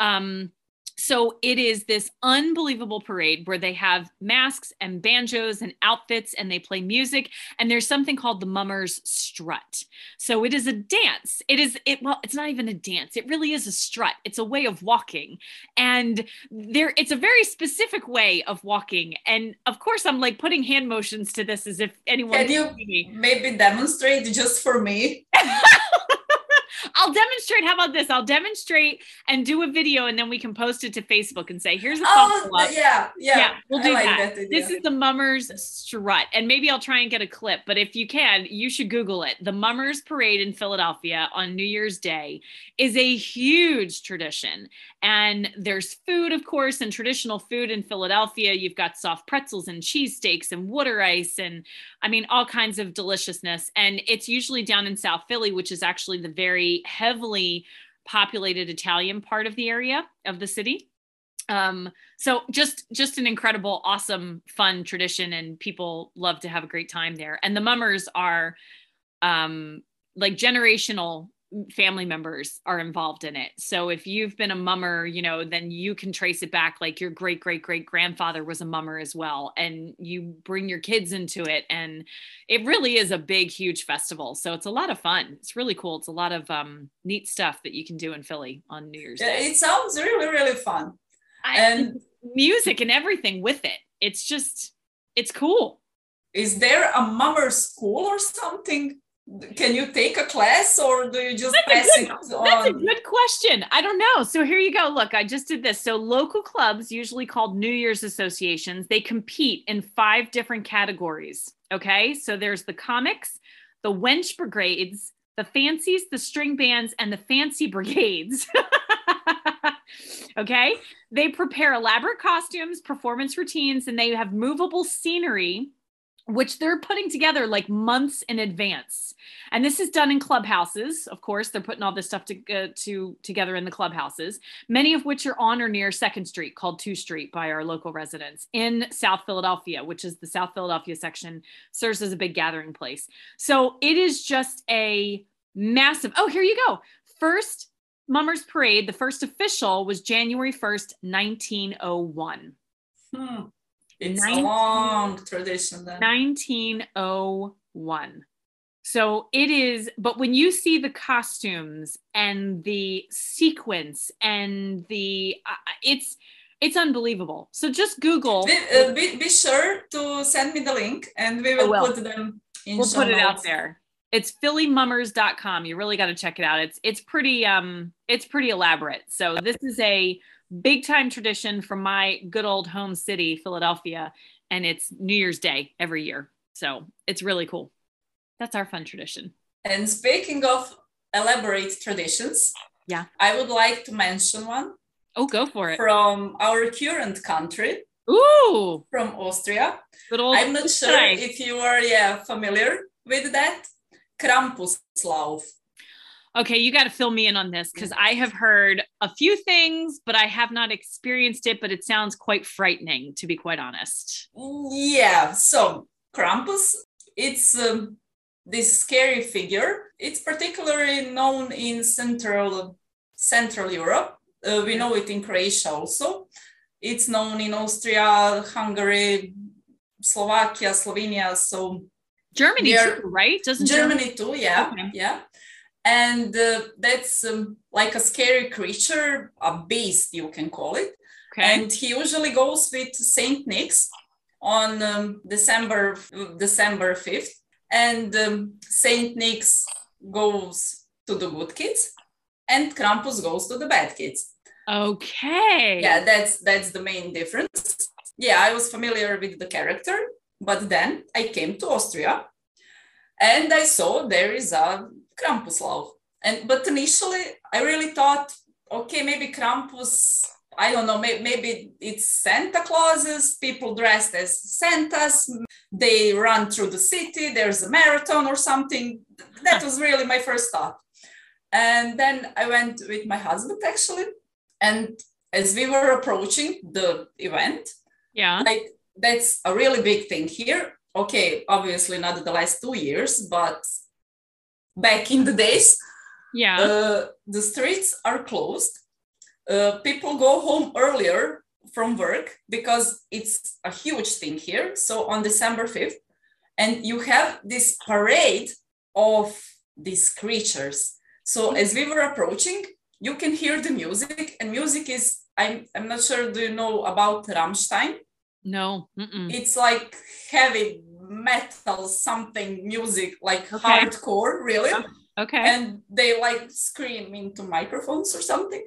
Um so it is this unbelievable parade where they have masks and banjos and outfits and they play music and there's something called the mummers strut. So it is a dance. It is it well it's not even a dance. It really is a strut. It's a way of walking. And there it's a very specific way of walking. And of course i'm like putting hand motions to this as if anyone can you maybe demonstrate just for me I'll demonstrate. How about this? I'll demonstrate and do a video, and then we can post it to Facebook and say, "Here's a oh, yeah, yeah, yeah." We'll do that this is the Mummers Strut, and maybe I'll try and get a clip. But if you can, you should Google it. The Mummers Parade in Philadelphia on New Year's Day is a huge tradition, and there's food, of course, and traditional food in Philadelphia. You've got soft pretzels and cheesesteaks and water ice, and I mean all kinds of deliciousness. And it's usually down in South Philly, which is actually the very heavily populated Italian part of the area of the city. Um, so just just an incredible, awesome, fun tradition, and people love to have a great time there. And the mummers are um, like generational family members are involved in it. So if you've been a mummer, you know, then you can trace it back like your great great great grandfather was a mummer as well and you bring your kids into it and it really is a big huge festival. So it's a lot of fun. It's really cool. It's a lot of um neat stuff that you can do in Philly on New Year's Day. It sounds really really fun. I, and music and everything with it. It's just it's cool. Is there a mummer school or something? Can you take a class or do you just that's pass good, it on? That's a good question. I don't know. So here you go. Look, I just did this. So local clubs, usually called New Year's associations, they compete in five different categories. Okay. So there's the comics, the wench brigades, the fancies, the string bands, and the fancy brigades. okay. They prepare elaborate costumes, performance routines, and they have movable scenery which they're putting together like months in advance. And this is done in clubhouses. Of course, they're putting all this stuff to, uh, to together in the clubhouses, many of which are on or near Second Street, called Two Street by our local residents in South Philadelphia, which is the South Philadelphia section, serves as a big gathering place. So it is just a massive. Oh, here you go. First Mummers Parade, the first official was January 1st, 1901. Hmm. It's 19, a long tradition then. 1901. So it is, but when you see the costumes and the sequence and the, uh, it's, it's unbelievable. So just Google. Be, uh, be, be, sure to send me the link and we will, will. put them in We'll put it out there. It's phillymummers.com. You really got to check it out. It's it's pretty um it's pretty elaborate. So this is a big time tradition from my good old home city, Philadelphia, and it's New Year's Day every year. So it's really cool. That's our fun tradition. And speaking of elaborate traditions, yeah, I would like to mention one. Oh, go for it. From our current country. Ooh. From Austria. I'm not sure if you are yeah familiar with that. Krampuslauf. Okay, you got to fill me in on this because I have heard a few things, but I have not experienced it. But it sounds quite frightening, to be quite honest. Yeah. So Krampus, it's um, this scary figure. It's particularly known in Central Central Europe. Uh, we know it in Croatia also. It's known in Austria, Hungary, Slovakia, Slovenia. So Germany They're- too, right? Doesn't Germany too, yeah, Okay. yeah. And uh, that's um, like a scary creature, a beast, you can call it. Okay. And he usually goes with Saint Nick's on um, December December fifth, and um, Saint Nick's goes to the good kids, and Krampus goes to the bad kids. okay. Yeah, that's that's the main difference. Yeah, I was familiar with the character, but then I came to Austria, and I saw there is a Krampuslauf. And but initially, I really thought, okay, maybe Krampus. I don't know, may, maybe it's Santa Clauses, people dressed as Santas, they run through the city, there's a marathon or something. That was really my first thought. And then I went with my husband actually. And as we were approaching the event, Yeah. like that's a really big thing here. Okay, obviously not the last two years, but back in the days, Yeah. uh, the streets are closed. Uh, people go home earlier from work because it's a huge thing here. So on December 5th, and you have this parade of these creatures. So as we were approaching, you can hear the music, and music is, I'm, I'm not sure, do you know about Rammstein? No. Mm-mm. It's like heavy metal, something music, like Okay. hardcore, really Okay. and they like scream into microphones or something.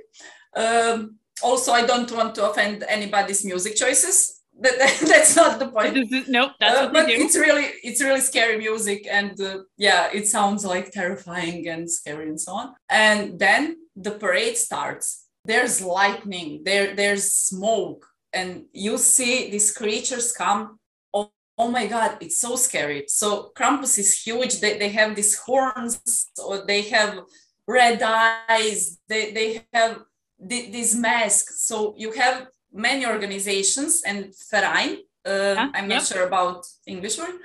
Um, also, I don't want to offend anybody's music choices. That, that's not the point. Is- nope. That's Uh, what but it's really it's really scary music, and uh, yeah, it sounds like terrifying and scary and so on. And then the parade starts. There's lightning. There there's smoke, and you see these creatures come. Oh, oh my god, it's so scary. So Krampus is huge. They, they have these horns, or they have red eyes. They they have th- these masks. So you have many organizations and Verein. Uh, I'm not yep. sure about English word.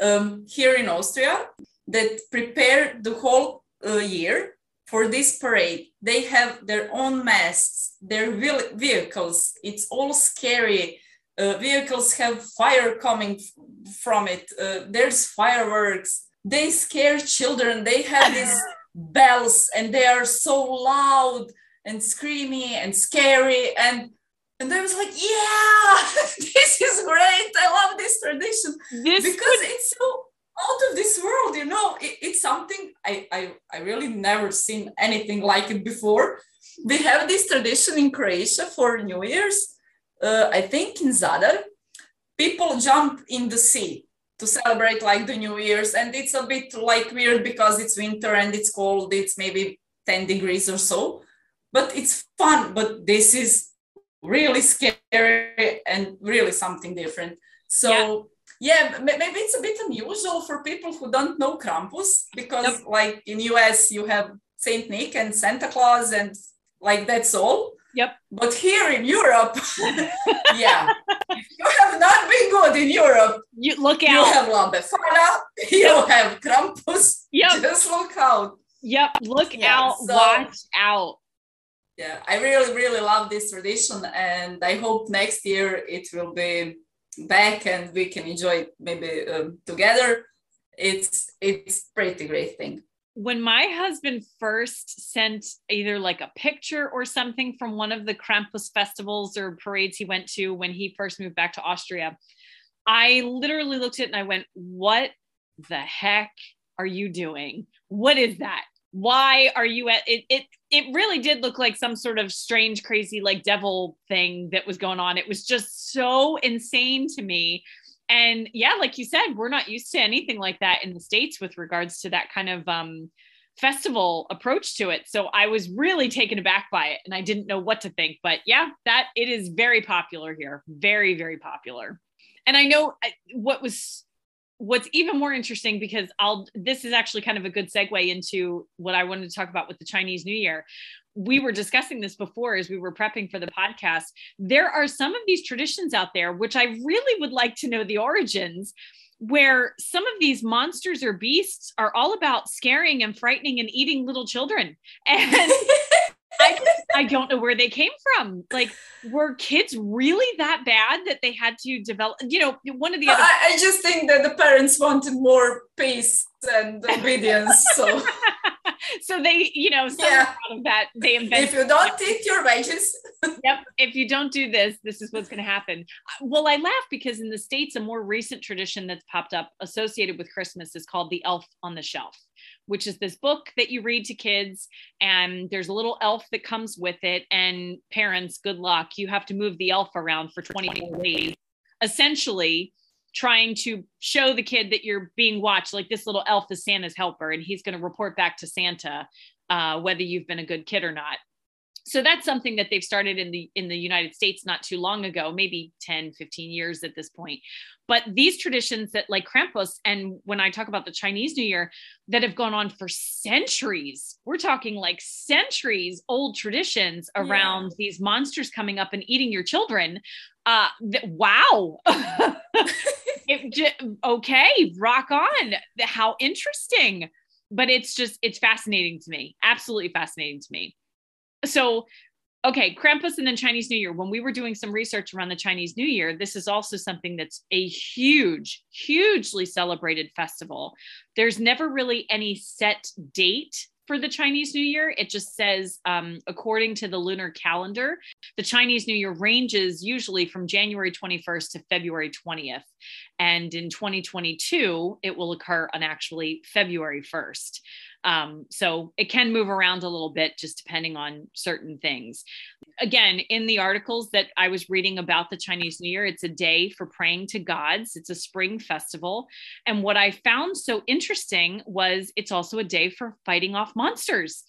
Um, here in Austria, that prepare the whole uh, year for this parade. They have their own masks, their vehicles. It's all scary. Uh, vehicles have fire coming from it. Uh, there's fireworks. They scare children. They have these bells and they are so loud and screamy and scary and and I was like, yeah, this is great. I love this tradition This because it's so out of this world, you know. It, it's something I, I I really never seen anything like it before. We have this tradition in Croatia for New Year's. Uh, I think in Zadar, people jump in the sea to celebrate like the New Year's, and it's a bit like weird because it's winter and it's cold. It's maybe ten degrees or so, but it's fun. But this is really scary and really something different. So yeah, m- maybe it's a bit unusual for people who don't know Krampus because like in US you have Saint Nick and Santa Claus and like that's all. Yep. But here in Europe, yeah, if you have not been good in Europe, you look out. you have La Befana, you have Krampus. Yep. Just look out. Yep. Look Yeah, out. so- watch out. yeah i really really love this tradition and i hope next year it will be back and we can enjoy it maybe um, together it's it's pretty great thing when my husband first sent either like a picture or something from one of the Krampus festivals or parades he went to when he first moved back to Austria, I literally looked at it and I went, What the heck are you doing? What is that? Why are you at it? It it really did look like some sort of strange, crazy, like devil thing that was going on. It was just so insane to me and yeah like you said we're not used to anything like that in the states with regards to that kind of um festival approach to it so i was really taken aback by it and i didn't know what to think but yeah that it is very popular here very very popular and i know I- what was what's even more interesting because I'll this is actually kind of a good segue into what I wanted to talk about with the Chinese New Year. We were discussing this before as we were prepping for the podcast. There are some of these traditions out there which I really would like to know the origins where some of these monsters or beasts are all about scaring and frightening and eating little children. And I, I don't know where they came from. Like, were kids really that bad that they had to develop? You know, one of the other. I, I just think that the parents wanted more peace and obedience. So, so they, you know, Yeah. out of that they invented. if you don't eat your veggies, yep. If you don't do this, this is what's going to happen. Well, I laugh because in the States, a more recent tradition that's popped up associated with Christmas is called the elf on the shelf, which is this book that you read to kids. And there's a little elf that comes with it. And parents, good luck. You have to move the elf around for 24 days, essentially trying to show the kid that you're being watched. Like this little elf is Santa's helper, and he's going to report back to Santa uh, whether you've been a good kid or not so that's something that they've started in the in the united states not too long ago maybe 10 15 years at this point. But these traditions that like krampus and when i talk about the chinese new year that have gone on for centuries we're talking like centuries old traditions around these monsters coming up and eating your children uh th- wow. It, okay rock on. How interesting. But it's just it's fascinating to me absolutely fascinating to me so okay krampus and then chinese new year when we were doing some research around the chinese new year this is also something that's a huge hugely celebrated festival there's never really any set date for the Chinese New Year. It just says, um, according to the lunar calendar, the Chinese New Year ranges usually from January 21st to February 20th. And in 2022, it will occur on actually February 1st. Um, so it can move around a little bit just depending on certain things. Again, in the articles that I was reading about the Chinese New Year, it's a day for praying to gods, it's a spring festival. And what I found so interesting was it's also a day for fighting off monsters.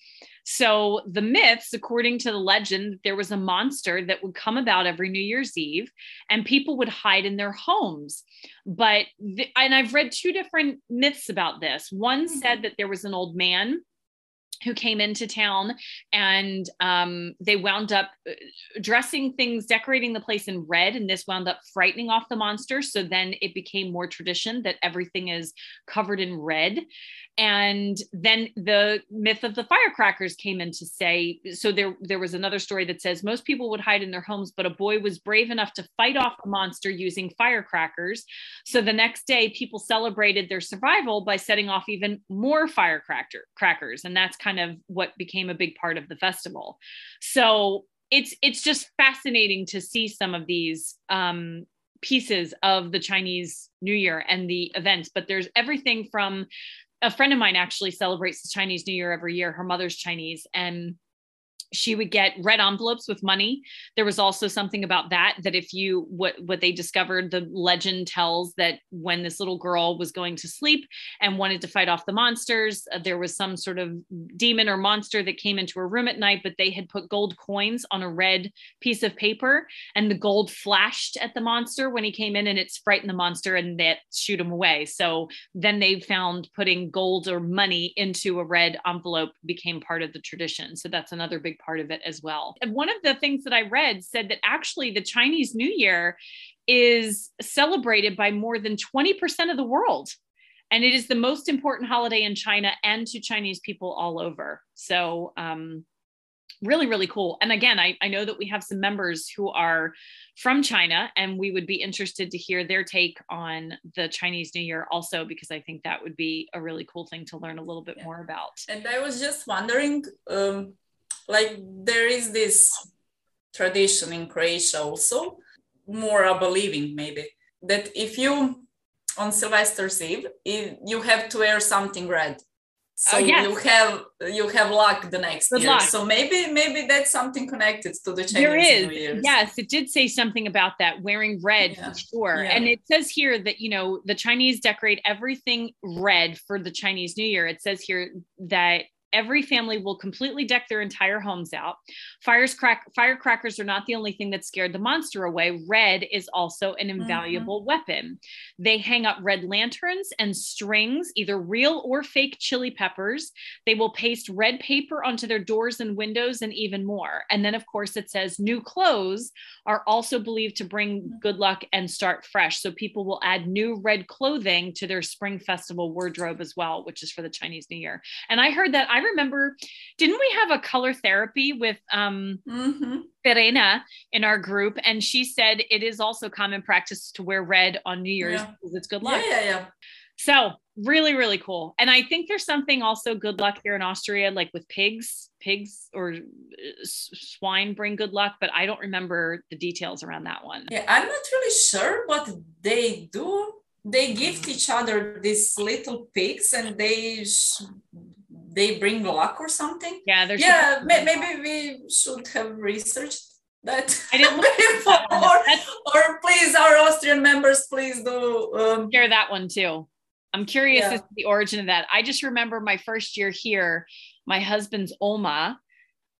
So the myths, according to the legend, there was a monster that would come about every New Year's Eve and people would hide in their homes. But, the, and I've read two different myths about this. One said mm-hmm. that there was an old man who came into town and um, they wound up uh, dressing things, decorating the place in red, and this wound up frightening off the monster. So then it became more tradition that everything is covered in red. And then the myth of the firecrackers came in to say so there, there was another story that says most people would hide in their homes, but a boy was brave enough to fight off the monster using firecrackers. So the next day, people celebrated their survival by setting off even more firecracker crackers. And that's kind of what became a big part of the festival. So it's it's just fascinating to see some of these um, pieces of the Chinese New Year and the events. But there's everything from a friend of mine actually celebrates the Chinese New Year every year. Her mother's Chinese, and she would get red envelopes with money. There was also something about that that if you what what they discovered the legend tells that when this little girl was going to sleep and wanted to fight off the monsters uh, there was some sort of demon or monster that came into her room at night but they had put gold coins on a red piece of paper and the gold flashed at the monster when he came in and it frightened the monster and that shoot him away. So then they found putting gold or money into a red envelope became part of the tradition. So that's another big part of it as well. And one of the things that I read said that actually the Chinese New Year is celebrated by more than 20% of the world. And it is the most important holiday in China and to Chinese people all over. So, um, really, really cool. And again, I, I know that we have some members who are from China, and we would be interested to hear their take on the Chinese New Year also, because I think that would be a really cool thing to learn a little bit more about. And I was just wondering, um, like there is this tradition in Croatia also, more a believing maybe, that if you on Sylvester's Eve, if you have to wear something red. So Oh, yes. you have you have luck the next Good year. luck. So maybe maybe that's something connected to the Chinese There is. New Year's. Yes, it did say something about that, wearing red Yeah. for sure. Yeah. And it says here that, you know, the Chinese decorate everything red for the Chinese New Year. It says here that every family will completely deck their entire homes out. Fires crack firecrackers are not the only thing that scared the monster away. Red is also an Mm-hmm. invaluable weapon. They hang up red lanterns and strings, either real or fake chili peppers. They will paste red paper onto their doors and windows and even more. And then, of course, it says new clothes are also believed to bring good luck and start fresh. So people will add new red clothing to their spring festival wardrobe as well, which is for the Chinese New Year. And I heard that I remember, didn't we have a color therapy with um Mhm. Verena in our group? And she said it is also common practice to wear red on New Year's Yeah. because it's good luck. Yeah, yeah, yeah. So really, really cool. And I think there's something also good luck here in Austria, like with pigs, pigs or uh, swine bring good luck, but I don't remember the details around that one. Yeah, I'm not really sure what they do. They gift each other these little pigs, and they sh- they bring luck or something. Yeah, there's Yeah, may- maybe we should have researched that. I didn't before. at that one. That's- or please, our Austrian members, please do. Um, share that one too. I'm curious Yeah. as to the origin of that. I just remember my first year here, my husband's Oma.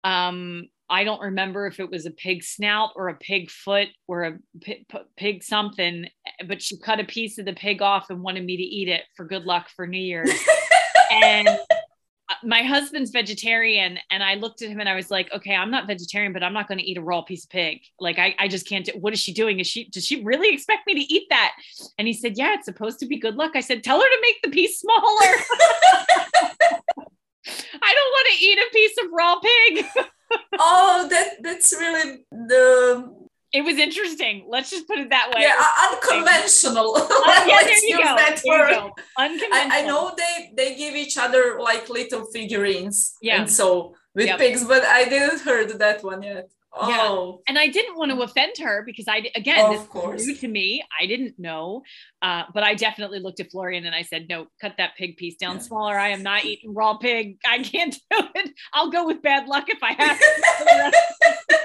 Um, I don't remember if it was a pig snout or a pig foot or a pig, pig something, but she cut a piece of the pig off and wanted me to eat it for good luck for New Year's. and my husband's vegetarian and i looked at him and i was like okay i'm not vegetarian but i'm not going to eat a raw piece of pig. Like i, I just can't do, what is she doing? Is she does she really expect me to eat that? And he said yeah it's supposed to be good luck. I said tell her to make the piece smaller. I don't want to eat a piece of raw pig. Oh, that that's really the it was interesting let's just put it that way yeah unconventional. Uh, yeah, there you go. that There you word. go. I, I know they they give each other like little figurines Yeah. and so with Yep. pigs, but I didn't heard that one yet. Oh, and I didn't want to offend her because I again this Of course. is new to me. I didn't know, uh, but I definitely looked at Florian and I said, "No, cut that pig piece down Yeah. smaller. I am not eating raw pig. I can't do it. I'll go with bad luck if I have to."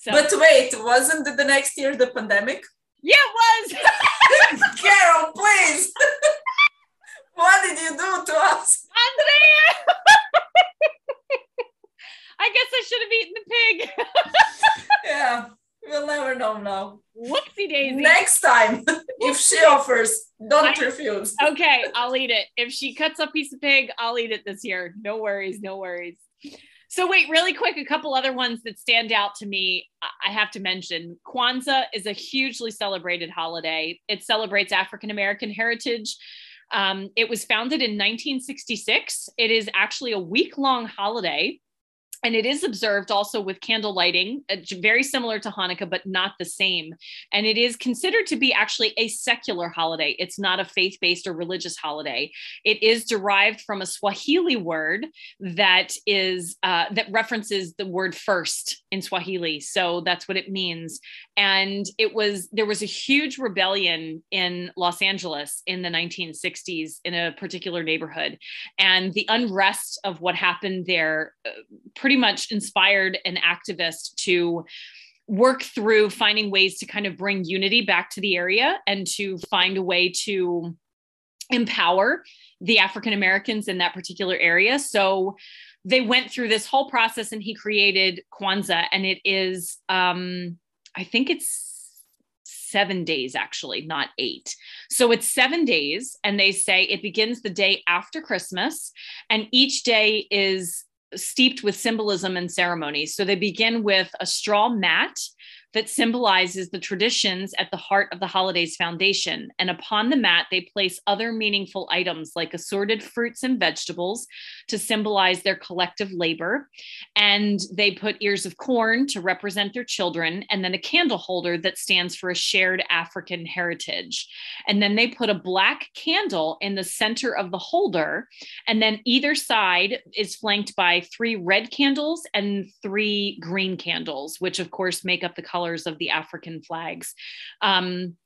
So but wait, wasn't the next year the pandemic? yeah, it was Carol, please. what did you do to us? Andrea. I guess I should have eaten the pig. Yeah, we'll never know now. Whoopsie daisy. Next time, if she offers, don't I- refuse. okay, I'll eat it. If she cuts a piece of pig, I'll eat it this year. No worries, no worries. So wait, really quick, a couple other ones that stand out to me. I- have to mention Kwanzaa is a hugely celebrated holiday. It celebrates African American heritage. Um, it was founded in 1966. It is actually a week long holiday. And it is observed also with candle lighting, uh, very similar to Hanukkah, but not the same. And it is considered to be actually a secular holiday. It's not a faith based or religious holiday. It is derived from a Swahili word that is uh, that references the word first in Swahili. So that's what it means. And it was there was a huge rebellion in Los Angeles in the 1960s in a particular neighborhood, and the unrest of what happened there uh, pretty much inspired an activist to work through finding ways to kind of bring unity back to the area and to find a way to empower the African Americans in that particular area. So they went through this whole process and he created Kwanzaa, and it is, um, I think it's seven days actually, not eight. So it's seven days, and they say it begins the day after Christmas, and each day is steeped with symbolism and ceremony. So they begin with a straw mat that symbolizes the traditions at the heart of the holiday's foundation. And upon the mat, they place other meaningful items like assorted fruits and vegetables to symbolize their collective labor. And they put ears of corn to represent their children, and then a candle holder that stands for a shared African heritage. And then they put a black candle in the center of the holder. And then either side is flanked by three red candles and three green candles, which of course make up the colors of the African flags. Um,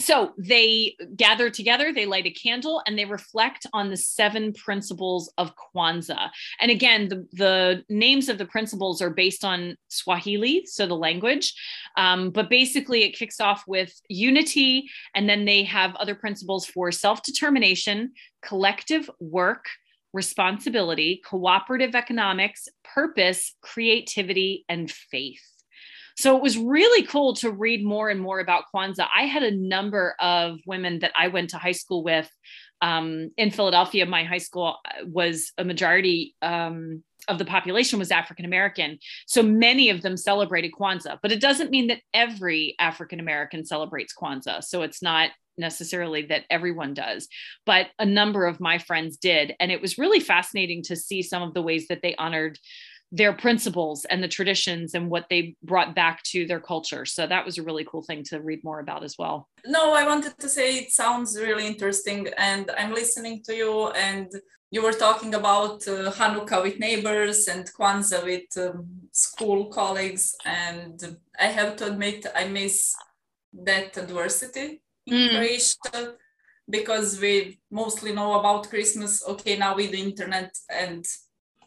so they gather together, they light a candle, and they reflect on the seven principles of Kwanzaa. And again, the, the names of the principles are based on Swahili, so the language. Um, but basically, it kicks off with unity, and then they have other principles for self determination, collective work, responsibility, cooperative economics, purpose, creativity, and faith. So it was really cool to read more and more about Kwanzaa. I had a number of women that I went to high school with um, in Philadelphia. My high school uh, was a majority um, of the population was African American. So many of them celebrated Kwanzaa, but it doesn't mean that every African American celebrates Kwanzaa. So it's not necessarily that everyone does, but a number of my friends did. And it was really fascinating to see some of the ways that they honored their principles and the traditions and what they brought back to their culture. So that was a really cool thing to read more about as well. No, I wanted to say it sounds really interesting. And I'm listening to you, and you were talking about uh, Hanukkah with neighbors and Kwanzaa with um, school colleagues. And I have to admit, I miss that adversity in mm. Croatia because we mostly know about Christmas, okay, now with the internet and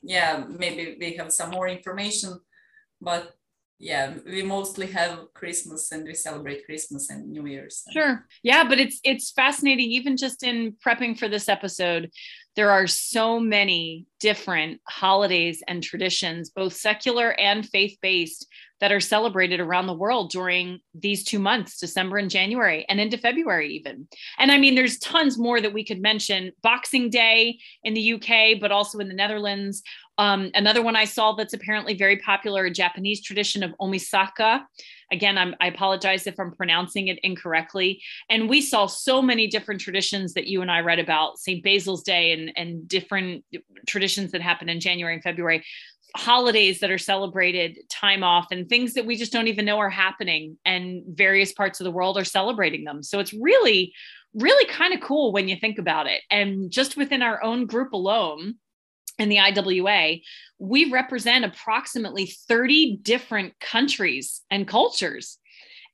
yeah, maybe we have some more information, but yeah, we mostly have Christmas and we celebrate Christmas and New Year's. Sure. Yeah, but it's it's fascinating even just in prepping for this episode there are so many different holidays and traditions, both secular and faith based, that are celebrated around the world during these two months, December and January, and into February, even. And I mean, there's tons more that we could mention. Boxing Day in the UK, but also in the Netherlands. Um, another one I saw that's apparently very popular, a Japanese tradition of Omisaka, Again, I'm, I apologize if I'm pronouncing it incorrectly. And we saw so many different traditions that you and I read about, St. Basil's Day and, and different traditions that happen in January and February, holidays that are celebrated, time off, and things that we just don't even know are happening. And various parts of the world are celebrating them. So it's really, really kind of cool when you think about it. And just within our own group alone, in the IWA, we represent approximately 30 different countries and cultures.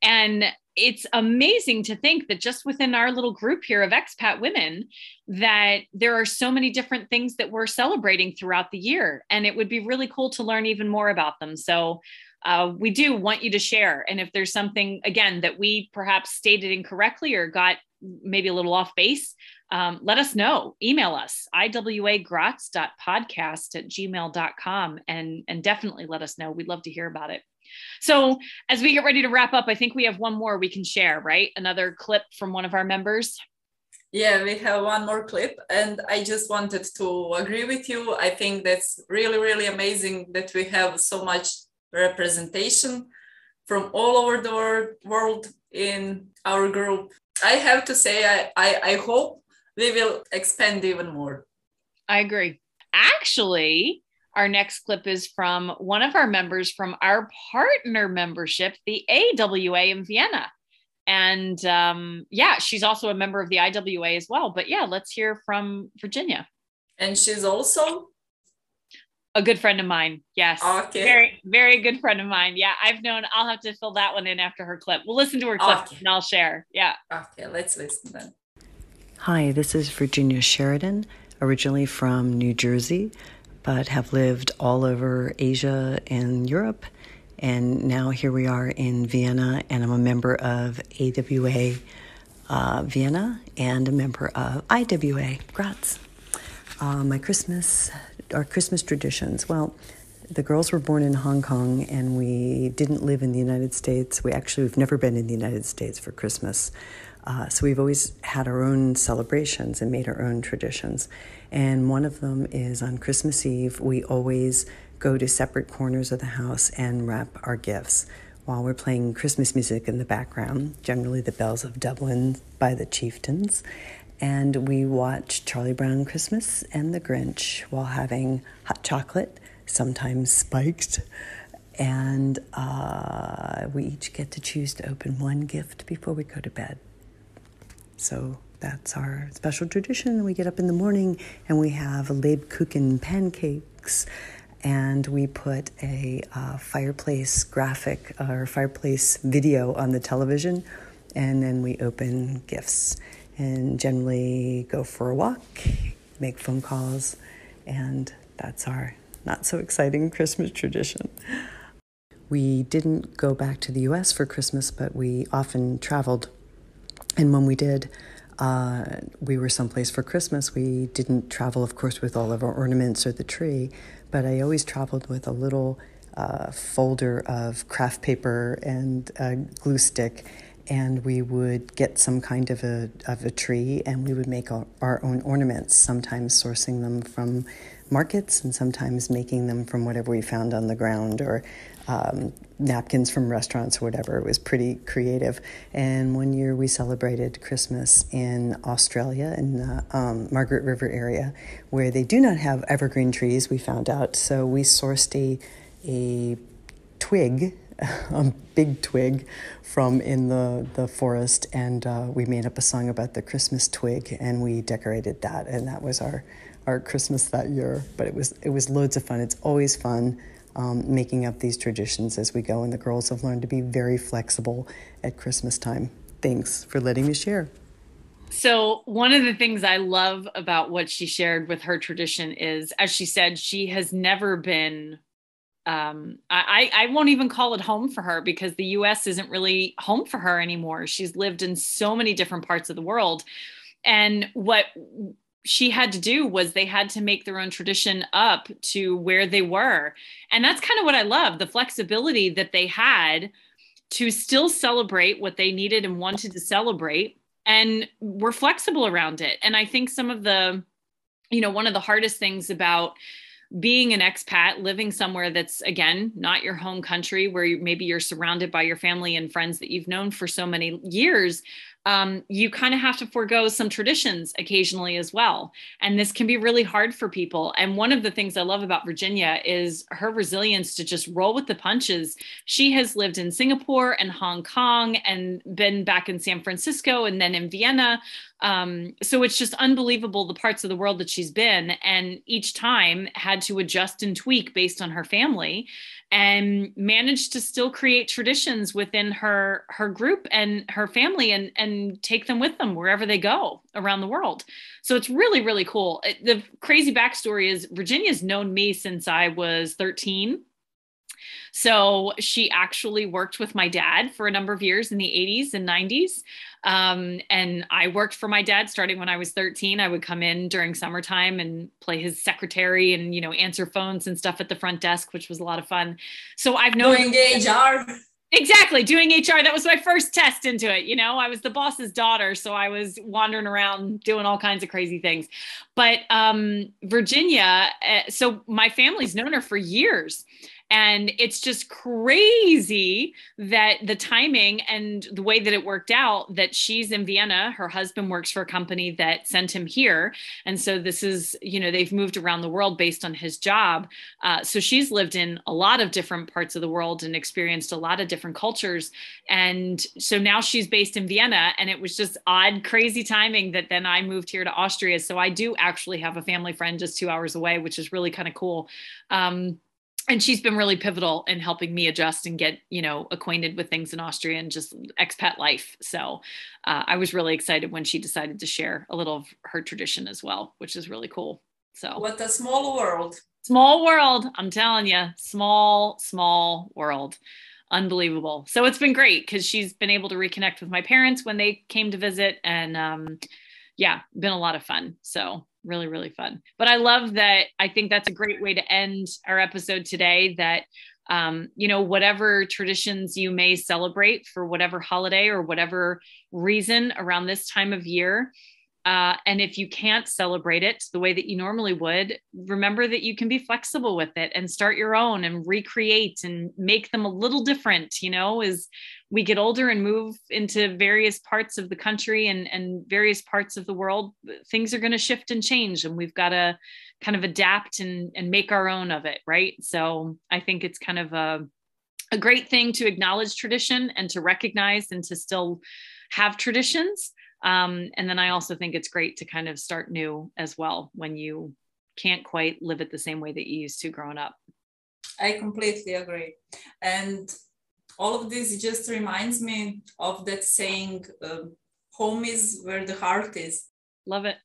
And it's amazing to think that just within our little group here of expat women that there are so many different things that we're celebrating throughout the year. And it would be really cool to learn even more about them. So uh, we do want you to share. And if there's something again that we perhaps stated incorrectly or got maybe a little off base um, let us know. Email us, iwagraz.podcast at gmail.com, and, and definitely let us know. We'd love to hear about it. So, as we get ready to wrap up, I think we have one more we can share, right? Another clip from one of our members. Yeah, we have one more clip, and I just wanted to agree with you. I think that's really, really amazing that we have so much representation from all over the world in our group. I have to say, I, I, I hope we will expand even more. I agree. Actually, our next clip is from one of our members from our partner membership, the AWA in Vienna. And um, yeah, she's also a member of the IWA as well. But yeah, let's hear from Virginia. And she's also a good friend of mine. Yes. Okay. Very, very good friend of mine. Yeah. I've known I'll have to fill that one in after her clip. We'll listen to her clip okay. and I'll share. Yeah. Okay. Let's listen then. Hi, this is Virginia Sheridan, originally from New Jersey, but have lived all over Asia and Europe. And now here we are in Vienna, and I'm a member of AWA uh, Vienna and a member of IWA Graz. Uh, my Christmas, our Christmas traditions. Well, the girls were born in Hong Kong, and we didn't live in the United States. We actually, we've never been in the United States for Christmas. Uh, so we've always had our own celebrations and made our own traditions. And one of them is on Christmas Eve, we always go to separate corners of the house and wrap our gifts while we're playing Christmas music in the background, generally the Bells of Dublin by the Chieftains. And we watch Charlie Brown Christmas and The Grinch while having hot chocolate, sometimes spiked. And uh, we each get to choose to open one gift before we go to bed. So that's our special tradition. We get up in the morning and we have Lebkuchen pancakes and we put a uh, fireplace graphic or fireplace video on the television and then we open gifts and generally go for a walk, make phone calls, and that's our not so exciting Christmas tradition. We didn't go back to the US for Christmas, but we often traveled and when we did, uh, we were someplace for Christmas. We didn't travel, of course, with all of our ornaments or the tree, but I always traveled with a little uh, folder of craft paper and a glue stick and we would get some kind of a, of a tree and we would make our, our, own ornaments, sometimes sourcing them from markets and sometimes making them from whatever we found on the ground or um, napkins from restaurants or whatever. It was pretty creative. And one year we celebrated Christmas in Australia, in the um, Margaret River area, where they do not have evergreen trees, we found out. So we sourced a, a twig a big twig from in the, the forest, and uh, we made up a song about the Christmas twig, and we decorated that, and that was our our Christmas that year. But it was it was loads of fun. It's always fun um, making up these traditions as we go, and the girls have learned to be very flexible at Christmas time. Thanks for letting me share. So, one of the things I love about what she shared with her tradition is, as she said, she has never been um, I, I won't even call it home for her because the US isn't really home for her anymore. She's lived in so many different parts of the world. And what she had to do was they had to make their own tradition up to where they were. And that's kind of what I love the flexibility that they had to still celebrate what they needed and wanted to celebrate. And were flexible around it. And I think some of the, you know, one of the hardest things about being an expat, living somewhere that's again not your home country, where you, maybe you're surrounded by your family and friends that you've known for so many years, um, you kind of have to forego some traditions occasionally as well. And this can be really hard for people. And one of the things I love about Virginia is her resilience to just roll with the punches. She has lived in Singapore and Hong Kong and been back in San Francisco and then in Vienna. Um, so it's just unbelievable the parts of the world that she's been, and each time had to adjust and tweak based on her family and managed to still create traditions within her her group and her family and and take them with them wherever they go around the world. So it's really really cool. The crazy backstory is virginia's known me since i was 13 so she actually worked with my dad for a number of years in the 80s and 90s. Um, and I worked for my dad starting when I was 13. I would come in during summertime and play his secretary and, you know, answer phones and stuff at the front desk, which was a lot of fun. So I've known doing HR. Exactly, doing HR. That was my first test into it. You know, I was the boss's daughter, so I was wandering around doing all kinds of crazy things. But um, Virginia, uh, so my family's known her for years. And it's just crazy that the timing and the way that it worked out that she's in Vienna. Her husband works for a company that sent him here. And so this is, you know, they've moved around the world based on his job. Uh, so she's lived in a lot of different parts of the world and experienced a lot of different cultures. And so now she's based in Vienna. And it was just odd, crazy timing that then I moved here to Austria. So I do actually have a family friend just two hours away, which is really kind of cool. Um, and she's been really pivotal in helping me adjust and get you know acquainted with things in austria and just expat life. So uh, i was really excited when she decided to share a little of her tradition as well which is really cool. So what a small world. Small world i'm telling you small small world. Unbelievable. So it's been great because she's been able to reconnect with my parents when they came to visit and um, yeah been a lot of fun. So really really fun. But i love that i think that's a great way to end our episode today that um, you know whatever traditions you may celebrate for whatever holiday or whatever reason around this time of year uh, and if you can't celebrate it the way that you normally would, remember that you can be flexible with it and start your own and recreate and make them a little different. You know, as we get older and move into various parts of the country and, and various parts of the world, things are going to shift and change, and we've got to kind of adapt and, and make our own of it. Right. So I think it's kind of a, a great thing to acknowledge tradition and to recognize and to still have traditions um, and then I also think it's great to kind of start new as well when you can't quite live it the same way that you used to growing up. I completely agree. And all of this just reminds me of that saying, uh, home is where the heart is. Love it.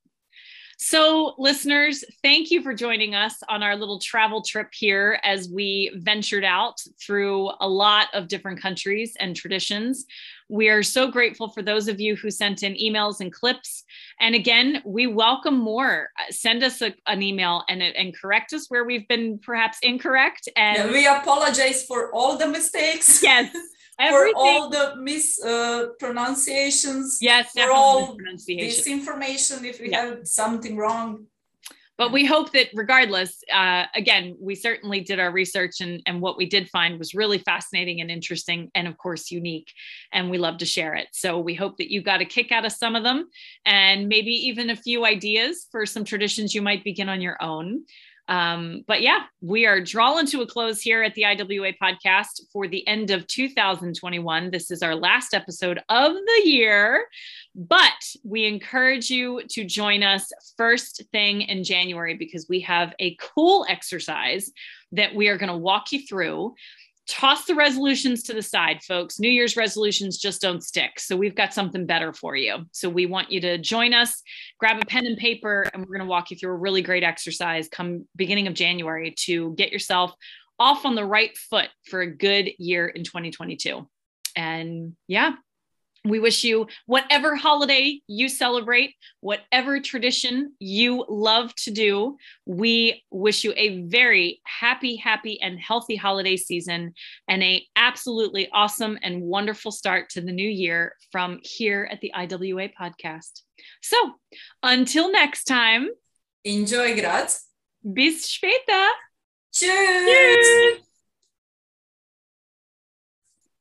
So, listeners, thank you for joining us on our little travel trip here as we ventured out through a lot of different countries and traditions. We are so grateful for those of you who sent in emails and clips. And again, we welcome more. Uh, send us a, an email and, and correct us where we've been perhaps incorrect. And yeah, we apologize for all the mistakes. Yes. for all the mispronunciations. Uh, yes, for all disinformation if we yeah. have something wrong but we hope that regardless uh, again we certainly did our research and, and what we did find was really fascinating and interesting and of course unique and we love to share it so we hope that you got a kick out of some of them and maybe even a few ideas for some traditions you might begin on your own um, but yeah, we are drawing to a close here at the IWA podcast for the end of 2021. This is our last episode of the year, but we encourage you to join us first thing in January because we have a cool exercise that we are going to walk you through toss the resolutions to the side, folks. New Year's resolutions just don't stick. So we've got something better for you. So we want you to join us, grab a pen and paper, and we're going to walk you through a really great exercise come beginning of January to get yourself off on the right foot for a good year in 2022. And yeah, we wish you whatever holiday you celebrate, whatever tradition you love to do. We wish you a very happy, happy, and healthy holiday season and a absolutely awesome and wonderful start to the new year from here at the IWA podcast. So until next time, enjoy Graz. Bis später. Tschüss. Tschüss.